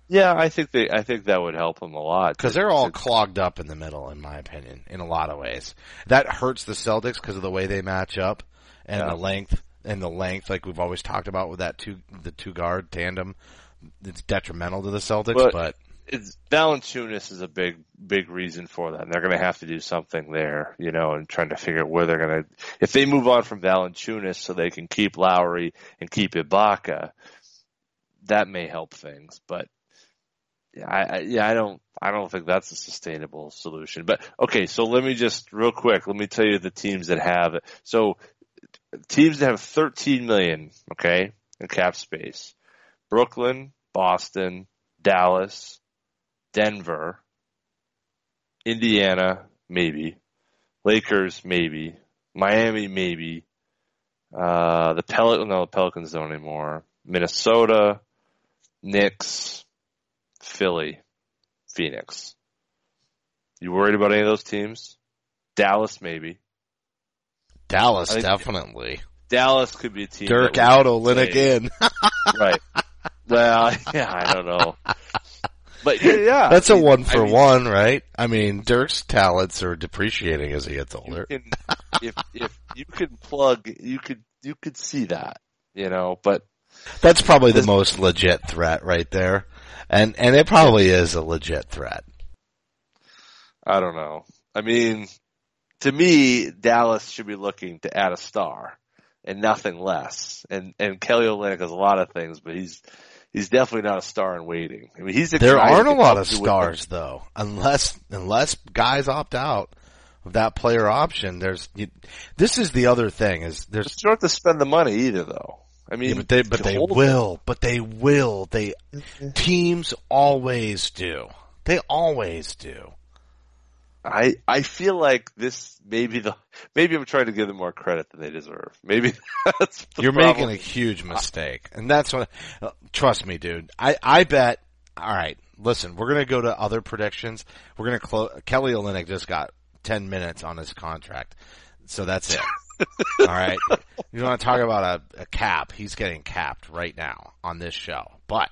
Yeah, I think they. I think that would help them a lot because they're all clogged up in the middle, in my opinion, in a lot of ways. That hurts the Celtics because of the way they match up and yeah. the length and the length, like we've always talked about with that two the two guard tandem. It's detrimental to the Celtics, but, but it's Valanciunas is a big big reason for that. And they're going to have to do something there, you know, and trying to figure out where they're going to. If they move on from Valanciunas so they can keep Lowry and keep Ibaka, that may help things, but yeah, I, I, yeah, I don't, I don't think that's a sustainable solution. But okay, so let me just real quick, let me tell you the teams that have it. So teams that have 13 million, okay, in cap space. Brooklyn, Boston, Dallas, Denver, Indiana, maybe. Lakers, maybe. Miami, maybe. Uh, the Pelican, no, the Pelicans don't anymore. Minnesota, Knicks, Philly, Phoenix. You worried about any of those teams? Dallas, maybe. Dallas, definitely. Dallas could be a team. Dirk out, Olynyk in. right. Well, yeah, I don't know. But yeah, that's a one for I mean, one, right? I mean, Dirk's talents are depreciating as he gets older. You can, if if you could plug, you could you could see that, you know. But that's probably this, the most legit threat right there, and and it probably is a legit threat. I don't know. I mean, to me, Dallas should be looking to add a star and nothing less. And and Kelly Olynyk has a lot of things, but he's he's definitely not a star in waiting. I mean, he's there aren't a lot of stars though, unless unless guys opt out of that player option. There's you, this is the other thing is there's you don't have to spend the money either though. I mean, yeah, but they but they will, them. but they will. They mm-hmm. teams always do. They always do. I I feel like this maybe the maybe I'm trying to give them more credit than they deserve. Maybe that's the you're problem. making a huge mistake, and that's what. Trust me, dude. I I bet. All right, listen. We're gonna go to other predictions. We're gonna close. Kelly Olynyk just got ten minutes on his contract, so that's it. all right. You want to talk about a, a cap? He's getting capped right now on this show, but.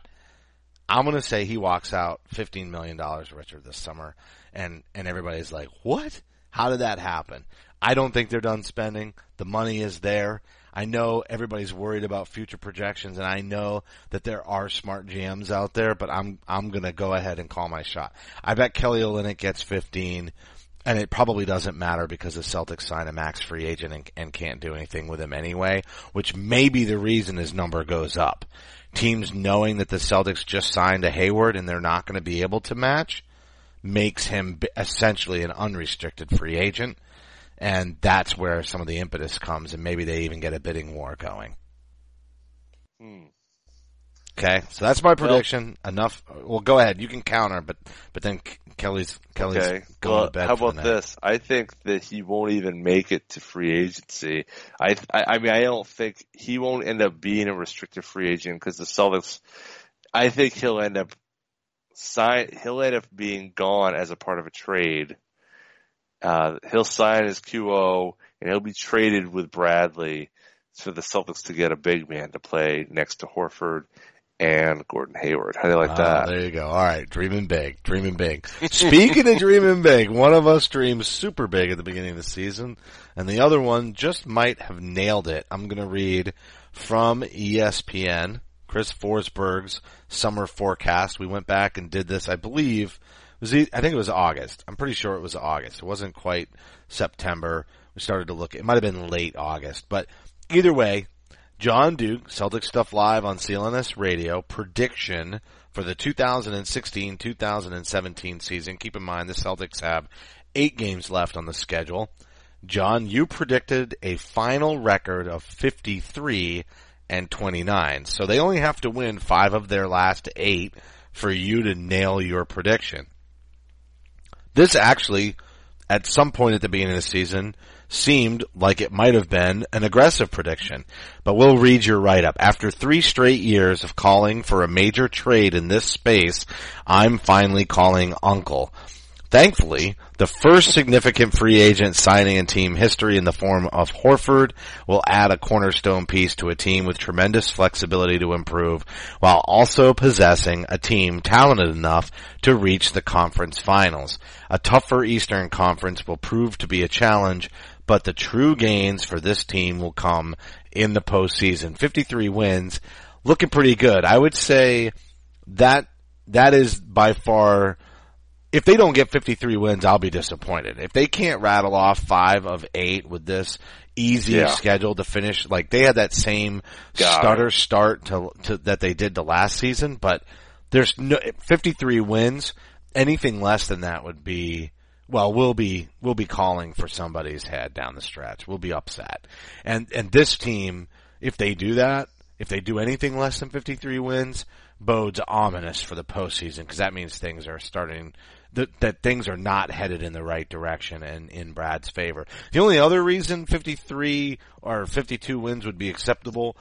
I'm to say he walks out $15 million richer this summer and and everybody's like, "What? How did that happen?" I don't think they're done spending. The money is there. I know everybody's worried about future projections, and I know that there are smart GMs out there, but I'm I'm gonna go ahead and call my shot. I bet Kelly Olynyk gets 15, and it probably doesn't matter because the Celtics sign a max free agent and, and can't do anything with him anyway, which may be the reason his number goes up. Teams knowing that the Celtics just signed a Hayward and they're not going to be able to match, makes him essentially an unrestricted free agent. And that's where some of the impetus comes and maybe they even get a bidding war going. Hmm. Okay, so that's my prediction. Well, Enough. Well, go ahead. You can counter, but but then Kelly's Kelly's okay. going well, to bed. How about this? I think that he won't even make it to free agency. I, I I mean I don't think he won't end up being a restricted free agent because the Celtics. I think he'll end up sign. He'll end up being gone as a part of a trade. Uh, he'll sign his QO and he'll be traded with Bradley for the Celtics to get a big man to play next to Horford and Gordon Hayward. How do you like uh, that? There you go. All right, dreaming big, dreaming big. Speaking of dreaming big, one of us dreams super big at the beginning of the season, and the other one just might have nailed it. I'm going to read from ESPN. Chris Forsberg's summer forecast. We went back and did this, I believe, was I think it was August. I'm pretty sure it was August. It wasn't quite September. We started to look, it might have been late August, but either way, Jon Duke, Celtic Stuff Live on CLNS Radio, prediction for the 2016-2017 season. Keep in mind the Celtics have eight games left on the schedule. Jon, you predicted a final record of 53 and 29. So they only have to win five of their last eight for you to nail your prediction. This actually, at some point at the beginning of the season, seemed like it might have been an aggressive prediction. But we'll read your write-up. After three straight years of calling for a major trade in this space, I'm finally calling Uncle. Thankfully, the first significant free agent signing in team history in the form of Horford will add a cornerstone piece to a team with tremendous flexibility to improve while also possessing a team talented enough to reach the conference finals. A tougher Eastern Conference will prove to be a challenge, but the true gains for this team will come in the postseason. 53 wins, looking pretty good. I would say that, that is by far if they don't get 53 wins, I'll be disappointed. If they can't rattle off five of eight with this easy Yeah. schedule to finish, like they had that same Got stutter start to, to that they did the last season, but there's no 53 wins. Anything less than that would be well, we'll be we'll be calling for somebody's head down the stretch. We'll be upset. And and this team, if they do that, if they do anything less than 53 wins, bodes ominous for the postseason because that means things are starting that that things are not headed in the right direction and in Brad's favor. The only other reason 53 or 52 wins would be acceptable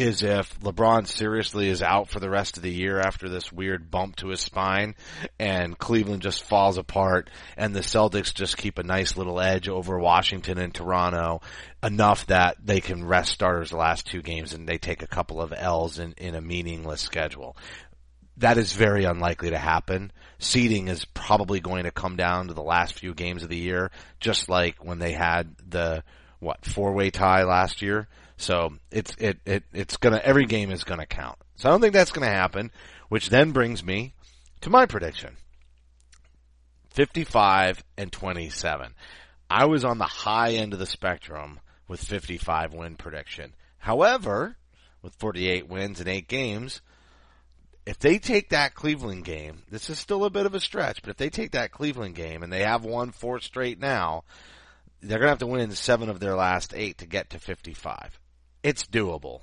is if LeBron seriously is out for the rest of the year after this weird bump to his spine and Cleveland just falls apart and the Celtics just keep a nice little edge over Washington and Toronto enough that they can rest starters the last two games and they take a couple of L's in, in a meaningless schedule. That is very unlikely to happen. Seeding is probably going to come down to the last few games of the year, just like when they had the, what, four-way tie last year. So it's it, it it's gonna every game is gonna count. So I don't think that's gonna happen, which then brings me to my prediction. 55 and 27. I was on the high end of the spectrum with 55 win prediction. However, with 48 wins in 8 games, if they take that Cleveland game, this is still a bit of a stretch, but if they take that Cleveland game and they have won four straight now, they're going to have to win seven of their last eight to get to 55. It's doable.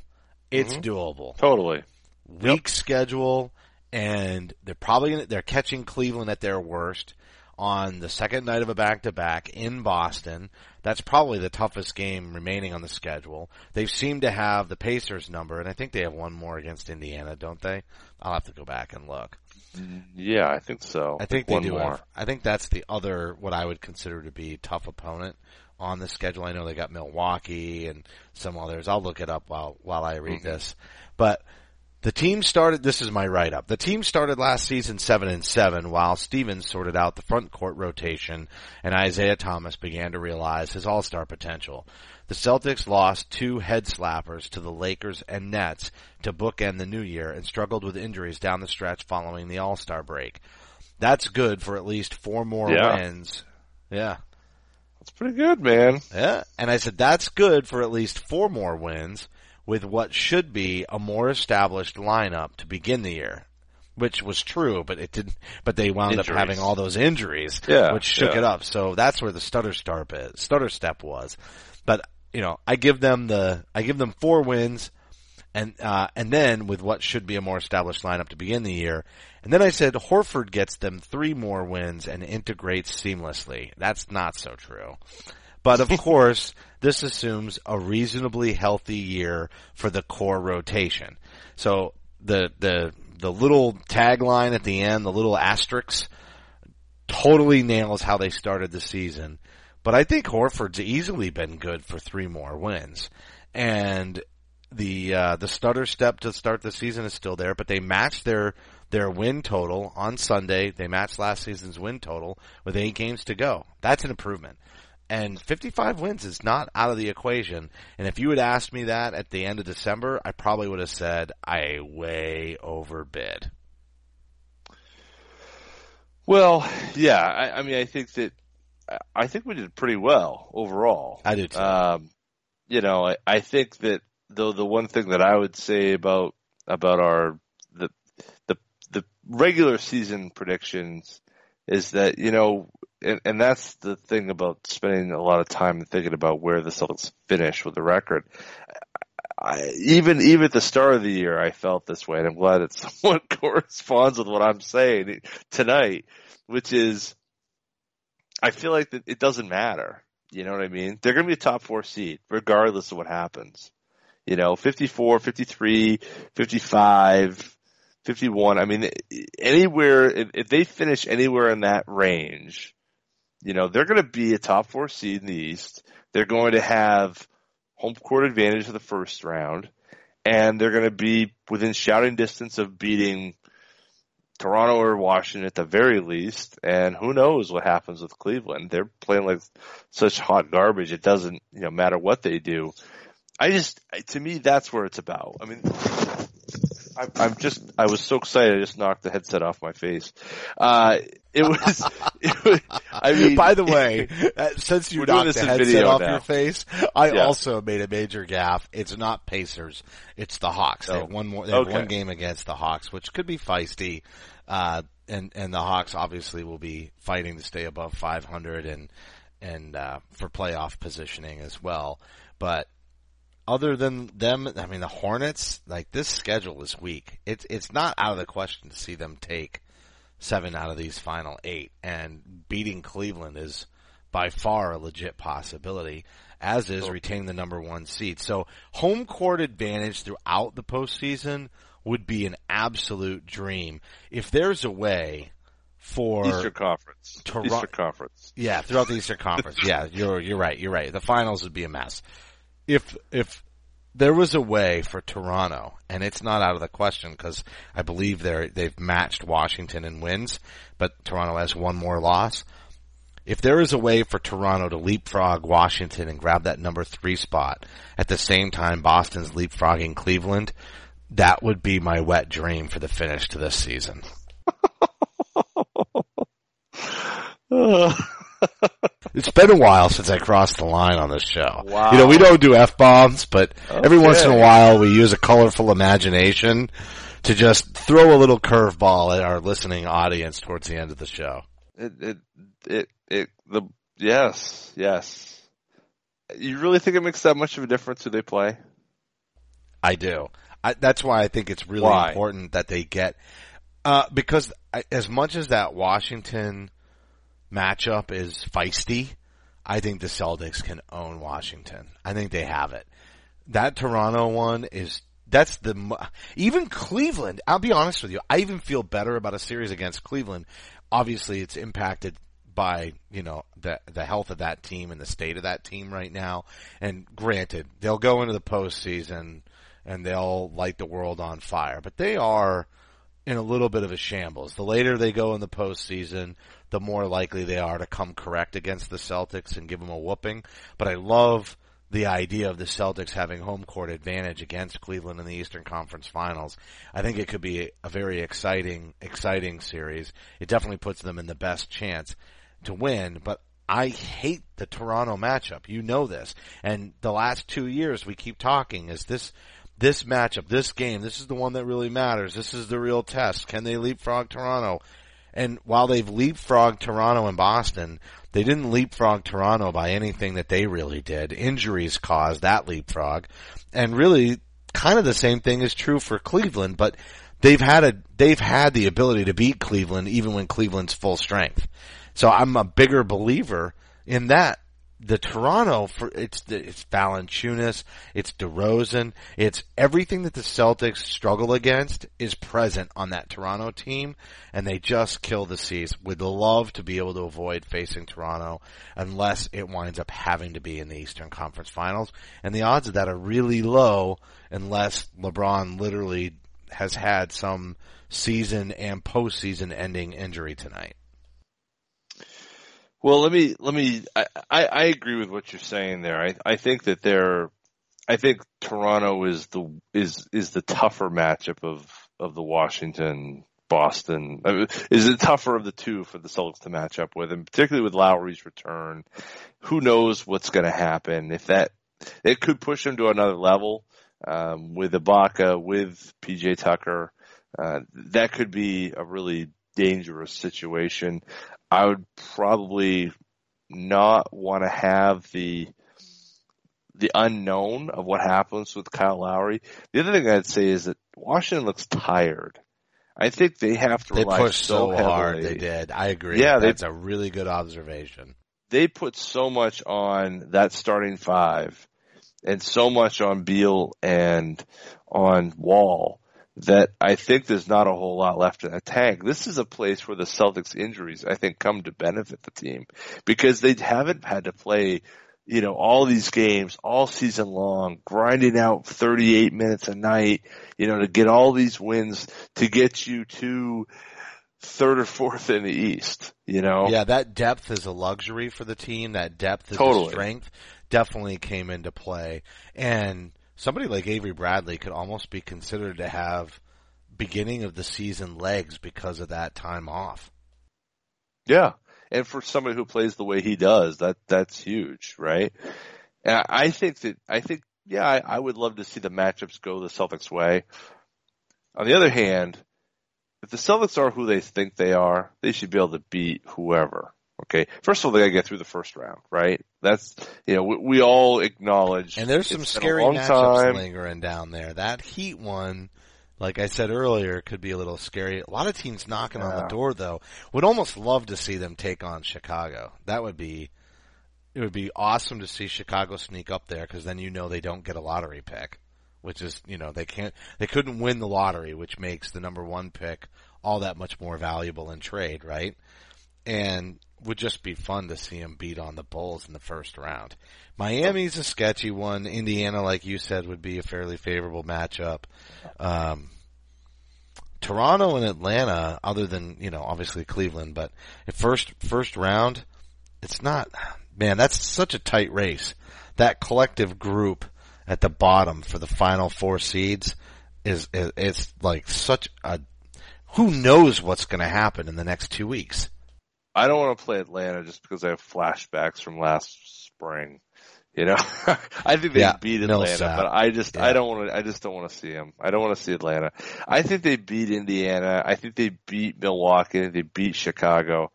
It's mm-hmm. doable. Totally. Weak schedule, and they're probably gonna, they're catching Cleveland at their worst on the second night of a back to back in Boston. That's probably the toughest game remaining on the schedule. They seem to have the Pacers number, and I think they have one more against Indiana, don't they? I'll have to go back and look. Yeah, I think so. I think they one do. more. Have, I think that's the other what I would consider to be tough opponent on the schedule. I know they got Milwaukee and some others. I'll look it up while while I read Mm-hmm. this. But the team started. This is my write up. The team started last season seven and seven, while Stevens sorted out the front court rotation, and Isaiah Thomas began to realize his All Star potential. The Celtics lost two head slappers to the Lakers and Nets to bookend the new year and struggled with injuries down the stretch following the All Star break. That's good for at least four more Yeah. wins. Yeah. That's pretty good, man. Yeah. And I said, that's good for at least four more wins with what should be a more established lineup to begin the year. Which was true, but it didn't, but they wound Injuries. up having all those injuries, Yeah, which shook yeah. it up. So that's where the stutter step is, stutter step was. But, you know, I give them the, I give them four wins and, uh, and then with what should be a more established lineup to begin the year. And then I said Horford gets them three more wins and integrates seamlessly. That's not so true. But of course, this assumes a reasonably healthy year for the core rotation. So the, the, the little tagline at the end, the little asterisks, totally nails how they started the season. But I think Horford's easily been good for three more wins. And the uh, the stutter step to start the season is still there, but they matched their their win total on Sunday. They matched last season's win total with eight games to go. That's an improvement. And 55 wins is not out of the equation. And if you had asked me that at the end of December, I probably would have said I way overbid. Well, yeah, I, I mean, I think that I- I think we did pretty well overall. I do too. Um, you know, I, I think that though the one thing that I would say about about our the the the regular season predictions is that you know, and, and that's the thing about spending a lot of time thinking about where the Celtics finish with the record. I, even even at the start of the year, I felt this way, and I'm glad it somewhat corresponds with what I'm saying tonight, which is I feel like it doesn't matter. You know what I mean? They're going to be a top four seed regardless of what happens. You know, 54, 53, 55, 51. I mean, anywhere, if, they finish anywhere in that range, you know, they're going to be a top four seed in the East. They're going to have home court advantage for the first round and they're going to be within shouting distance of beating Toronto or Washington at the very least. And who knows what happens with Cleveland? They're playing like such hot garbage. It doesn't, you know, matter what they do. I just, to me, that's where it's about. I mean, I, I'm just, I was so excited, I just knocked the headset off my face. Uh, it was, it was I mean, By the way, uh, since you knocked this the headset video off now. your face, I Yeah. also made a major gaffe. It's not Pacers, it's the Hawks. They Oh. have one more, they have Okay. one game against the Hawks, which could be feisty. Uh, and, and the Hawks obviously will be fighting to stay above 500 and, and, uh, for playoff positioning as well. But other than them, I mean, the Hornets, like this schedule is weak. It's, it's not out of the question to see them take seven out of these final eight and beating Cleveland is by far a legit possibility, as is retaining the number one seed. So home court advantage throughout the postseason would be an absolute dream. If there's a way for Eastern Conference. Toron- Eastern Conference. yeah, throughout the Eastern Conference. Yeah, you're you're right. You're right. The finals would be a mess. If if there was a way for Toronto, and it's not out of the question because I believe they're they've matched Washington in wins, but Toronto has one more loss. If there is a way for Toronto to leapfrog Washington and grab that number three spot at the same time Boston's leapfrogging Cleveland, that would be my wet dream for the finish to this season. It's been a while since I crossed the line on this show. Wow. You know, we don't do F-bombs, but every once in a while we use a colorful imagination to just throw a little curveball at our listening audience towards the end of the show. It, it, it, it, the, yes, yes. You really think it makes that much of a difference who they play? I do. I, that's why I think it's really Why? important that they get, uh, because I, as much as that Washington matchup is feisty, I think the Celtics can own Washington. I think they have it. That Toronto one is, that's the, even Cleveland, I'll be honest with you, I even feel better about a series against Cleveland. Obviously it's impacted by, you know, the, the health of that team and the state of that team right now. And granted, they'll go into the postseason and they'll light the world on fire, but they are, in a little bit of a shambles. The later they go in the postseason, the more likely they are to come correct against the Celtics and give them a whooping. But I love the idea of the Celtics having home court advantage against Cleveland in the Eastern Conference Finals. I think it could be a very exciting, exciting series. It definitely puts them in the best chance to win, but I hate the Toronto matchup. You know this. And the last two years we keep talking is this this matchup, this game, this is the one that really matters. This is the real test. Can they leapfrog Toronto? And while they've leapfrogged Toronto and Boston, they didn't leapfrog Toronto by anything that they really did. Injuries caused that leapfrog. And really, kind of the same thing is true for Cleveland, but they've had a, they've had the ability to beat Cleveland even when Cleveland's full strength. So I'm a bigger believer in that. The Toronto, for it's the it's Valanciunas, it's DeRozan, it's everything that the Celtics struggle against is present on that Toronto team, and they just kill the C's. Would love to be able to avoid facing Toronto unless it winds up having to be in the Eastern Conference Finals, and the odds of that are really low unless LeBron literally has had some season and postseason ending injury tonight. Well, let me, let me, I, I, I agree with what you're saying there. I, I think that they're, I think Toronto is the, is, is the tougher matchup of, of the Washington, Boston. I mean, is it tougher of the two for the Celtics to match up with, and particularly with Lowry's return. Who knows what's going to happen if that, it could push them to another level, um, with Ibaka, with PJ Tucker. Uh, that could be a really dangerous situation. I would probably not want to have the the unknown of what happens with Kyle Lowry. The other thing I'd say is that Washington looks tired. I think they have to They pushed so, hard. They did. I agree. Yeah, they- that's a really good observation. They put so much on that starting five and so much on Beal and on Wall that I think there's not a whole lot left in the tank. This is a place where the Celtics injuries, I think, come to benefit the team because they haven't had to play, you know, all these games all season long, grinding out 38 minutes a night, you know, to get all these wins to get you to third or fourth in the East, you know? Yeah, that depth is a luxury for the team. That depth is Totally. a strength. Definitely came into play. And somebody like Avery Bradley could almost be considered to have beginning of the season legs because of that time off. Yeah. And for somebody who plays the way he does, that, that's huge, right? And I think that, I think, yeah, I, I would love to see the matchups go the Celtics way. On the other hand, if the Celtics are who they think they are, they should be able to beat whoever. Okay. First of all, they gotta get through the first round, right? That's, you know, we, we all acknowledge. And there's some it's been a scary matchups time. lingering down there. That Heat one, like I said earlier, could be a little scary. A lot of teams knocking on the door though. Would almost love to see them take on Chicago. That would be, it would be awesome to see Chicago sneak up there because then you know they don't get a lottery pick, which is, you know, they can't, they couldn't win the lottery, which makes the number one pick all that much more valuable in trade, right? And would just be fun to see them beat on the Bulls in the first round. Miami's a sketchy one. Indiana, like you said, would be a fairly favorable matchup. Um, Toronto and Atlanta, other than, you know, obviously Cleveland, but first, first round, it's not, man, that's such a tight race. That collective group at the bottom for the final four seeds is, is it's like such a, who knows what's going to happen in the next two weeks? I don't want to play Atlanta just because I have flashbacks from last spring. You know, I think they Yeah, beat Atlanta, but I just, Yeah. I don't want to, I just don't want to see them. I don't want to see Atlanta. I think they beat Indiana. I think they beat Milwaukee. They beat Chicago.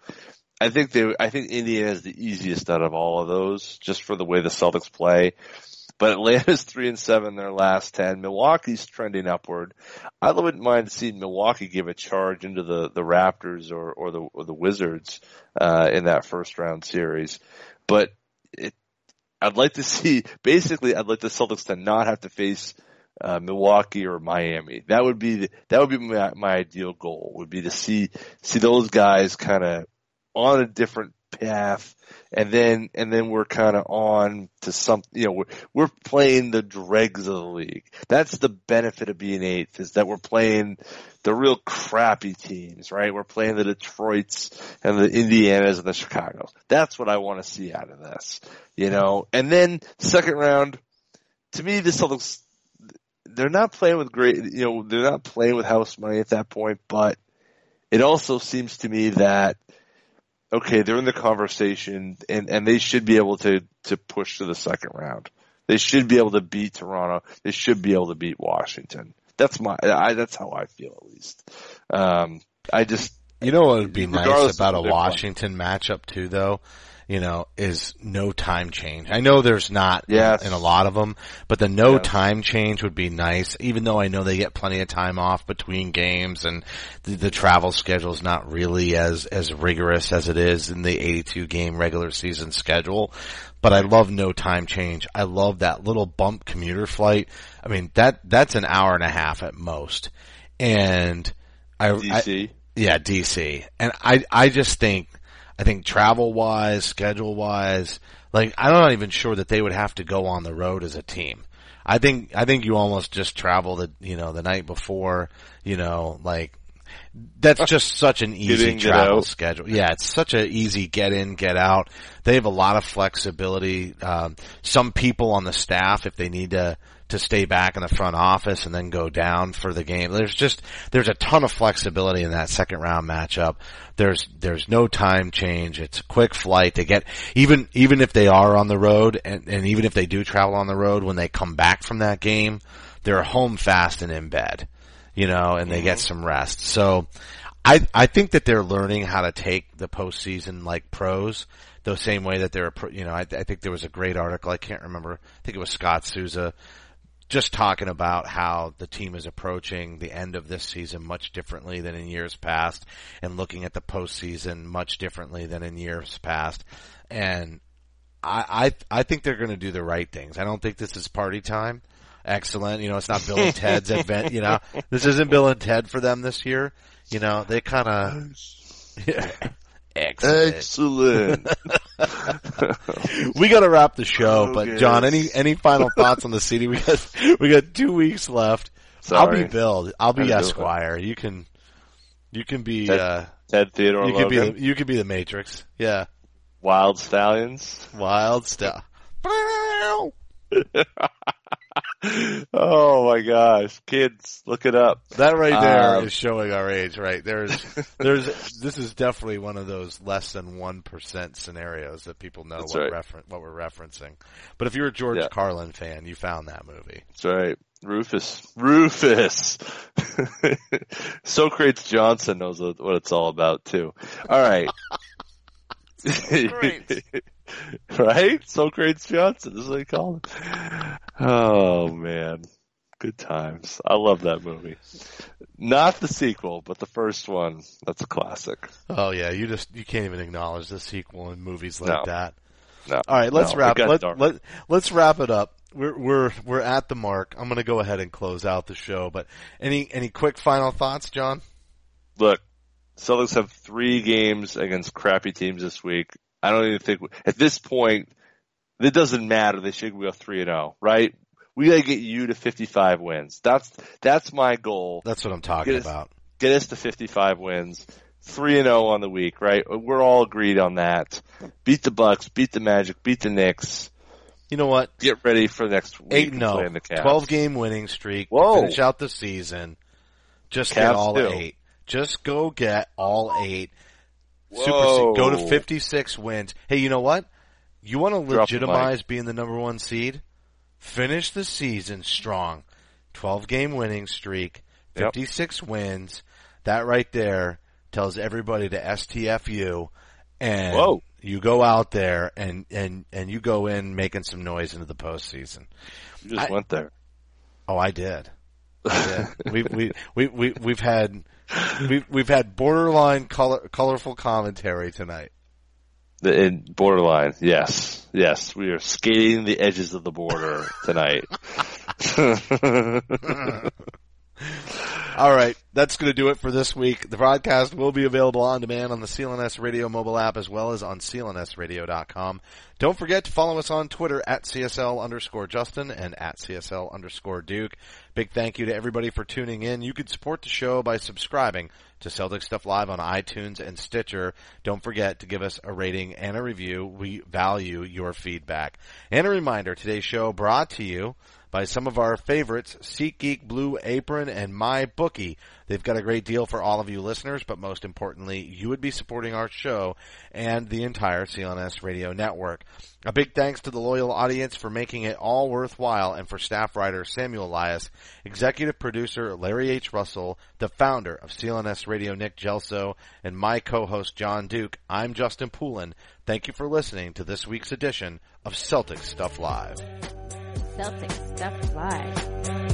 I think they, I think Indiana is the easiest out of all of those, just for the way the Celtics play. But Atlanta's three and seven in their last ten. Milwaukee's trending upward. I wouldn't mind seeing Milwaukee give a charge into the, the Raptors or, or the or the Wizards uh, in that first round series. But it, I'd like to see basically I'd like the Celtics to not have to face uh, Milwaukee or Miami. That would be the, that would be my, my ideal goal. Would be to see see those guys kind of on a different path. And then and then we're kind of on to some you know we're, we're playing the dregs of the league. That's the benefit of being eighth is that we're playing the real crappy teams right? We're playing the detroits and the indianas and the chicagos that's what i want to see out of this you know? And then second round to me the celtics they're not playing with great you know they're not playing with house money at that point but it also seems to me that okay, they're in the conversation and, and they should be able to, to push to the second round. They should be able to beat Toronto. They should be able to beat Washington. That's my, I, that's how I feel at least. Um, I just, You know what would be nice about a Washington matchup too, though? You know, is no time change. I know there's not in- Yes. in, a lot of them, but the no Yes. time change would be nice. Even though I know they get plenty of time off between games, and the, the travel schedule is not really as as rigorous as it is in the 82 game regular season schedule. But I love no time change. I love that little bump commuter flight. I mean that that's an hour and a half at most, and I, I yeah, DC. And I, I just think, I think travel wise, schedule wise, like I'm not even sure that they would have to go on the road as a team. I think, I think you almost just travel the, you know, the night before, you know, like, that's just such an easy travel schedule. Yeah, it's such an easy get in, get out. They have a lot of flexibility. Um, some people on the staff, if they need to, to stay back in the front office and then go down for the game. There's just, there's a ton of flexibility in that second round matchup. There's, there's no time change. It's a quick flight. They get, even, even if they are on the road and, and even if they do travel on the road, when they come back from that game, they're home fast and in bed, you know, and they get mm-hmm. some rest. So I, I think that they're learning how to take the postseason like pros the same way that they're, you know, I, I think there was a great article. I can't remember. I think it was Scott Souza just talking about how the team is approaching the end of this season much differently than in years past and looking at the postseason much differently than in years past. And I, I, I think they're going to do the right things. I don't think this is party time. Excellent. You know, it's not Bill and Ted's event. You know, this isn't Bill and Ted for them this year. You know, they kind of, excellent. Excellent. we got to wrap the show, but. Jon, any any final thoughts on the CD? We got we got two weeks left. I'll be Bill. I'll be Gotta do it. Esquire. You can you can be Ted- uh Ted Theodore you could be the, you could be the Matrix. Yeah, Wyld Stallyns. wild stuff. oh my gosh, kids, look it up. That right there Um, is showing our age, right? There's, there's, this is definitely one of those less than 1% scenarios that people know what, right. referen- what we're referencing. But if you're a George Yeah. Carlin fan, you found that movie. That's right. Rufus. Rufus. Socrates Johnson knows what what it's all about too. All right. Socrates. right? Socrates Johnson. Is what they call him. Oh man. Good times. I love that movie. Not the sequel, but the first one. That's a classic. Oh yeah, you just, you can't even acknowledge the sequel in movies like No. that. No. All right, let's No, wrap. Let, dark. let let's wrap it up. We're we're we're at the mark. I'm going to go ahead and close out the show. But any any quick final thoughts, Jon? Look, Celtics have three games against crappy teams this week. I don't even think at this point it doesn't matter. They should go three and zero, right? We gotta get you to 55 wins. That's that's my goal. That's what I'm talking Yes. about. Get us to 55 wins. Three and zero on the week, right? We're all agreed on that. Beat the Bucks, beat the Magic, beat the Knicks. You know what? Get ready for next week. Eight no, oh. the twelve game winning streak. Whoa. Finish out the season. Just get all too. eight. Just go get all eight. Super. Go to 56 wins. Hey, you know what? You want to legitimize being the number one seed? Finish the season strong. 12 game winning streak. Yep. 56 wins. That right there tells everybody to STFU and Whoa. you go out there and, and, and you go in making some noise into the postseason. You just I- went there. Oh, I did. I did. we we we we we've had we've we've had borderline color, colorful commentary tonight. The, in borderline, yes, yes, we are skating the edges of the border tonight. All right, that's going to do it for this week. The broadcast will be available on demand on the CLNS Radio mobile app as well as on clnsradio.com. Don't forget to follow us on Twitter at CSL underscore Justin and at CSL underscore Duke. Big thank you to everybody for tuning in. You can support the show by subscribing to Celtic Stuff Live on iTunes and Stitcher. Don't forget to give us a rating and a review. We value your feedback. And a reminder, today's show brought to you by some of our favorites, SeatGeek, Blue Apron, and MyBookie. They've got a great deal for all of you listeners, but most importantly, you would be supporting our show and the entire CLNS radio network. A big thanks to the loyal audience for making it all worthwhile and for staff writer Samuel Elias, executive producer Larry H. Russell, the founder of CLNS Radio Nick Gelso, and my co-host Jon Duke. I'm Justin Poulin. Thank you for listening to this week's edition of Celtic Stuff Live. Celtic Stuff Live.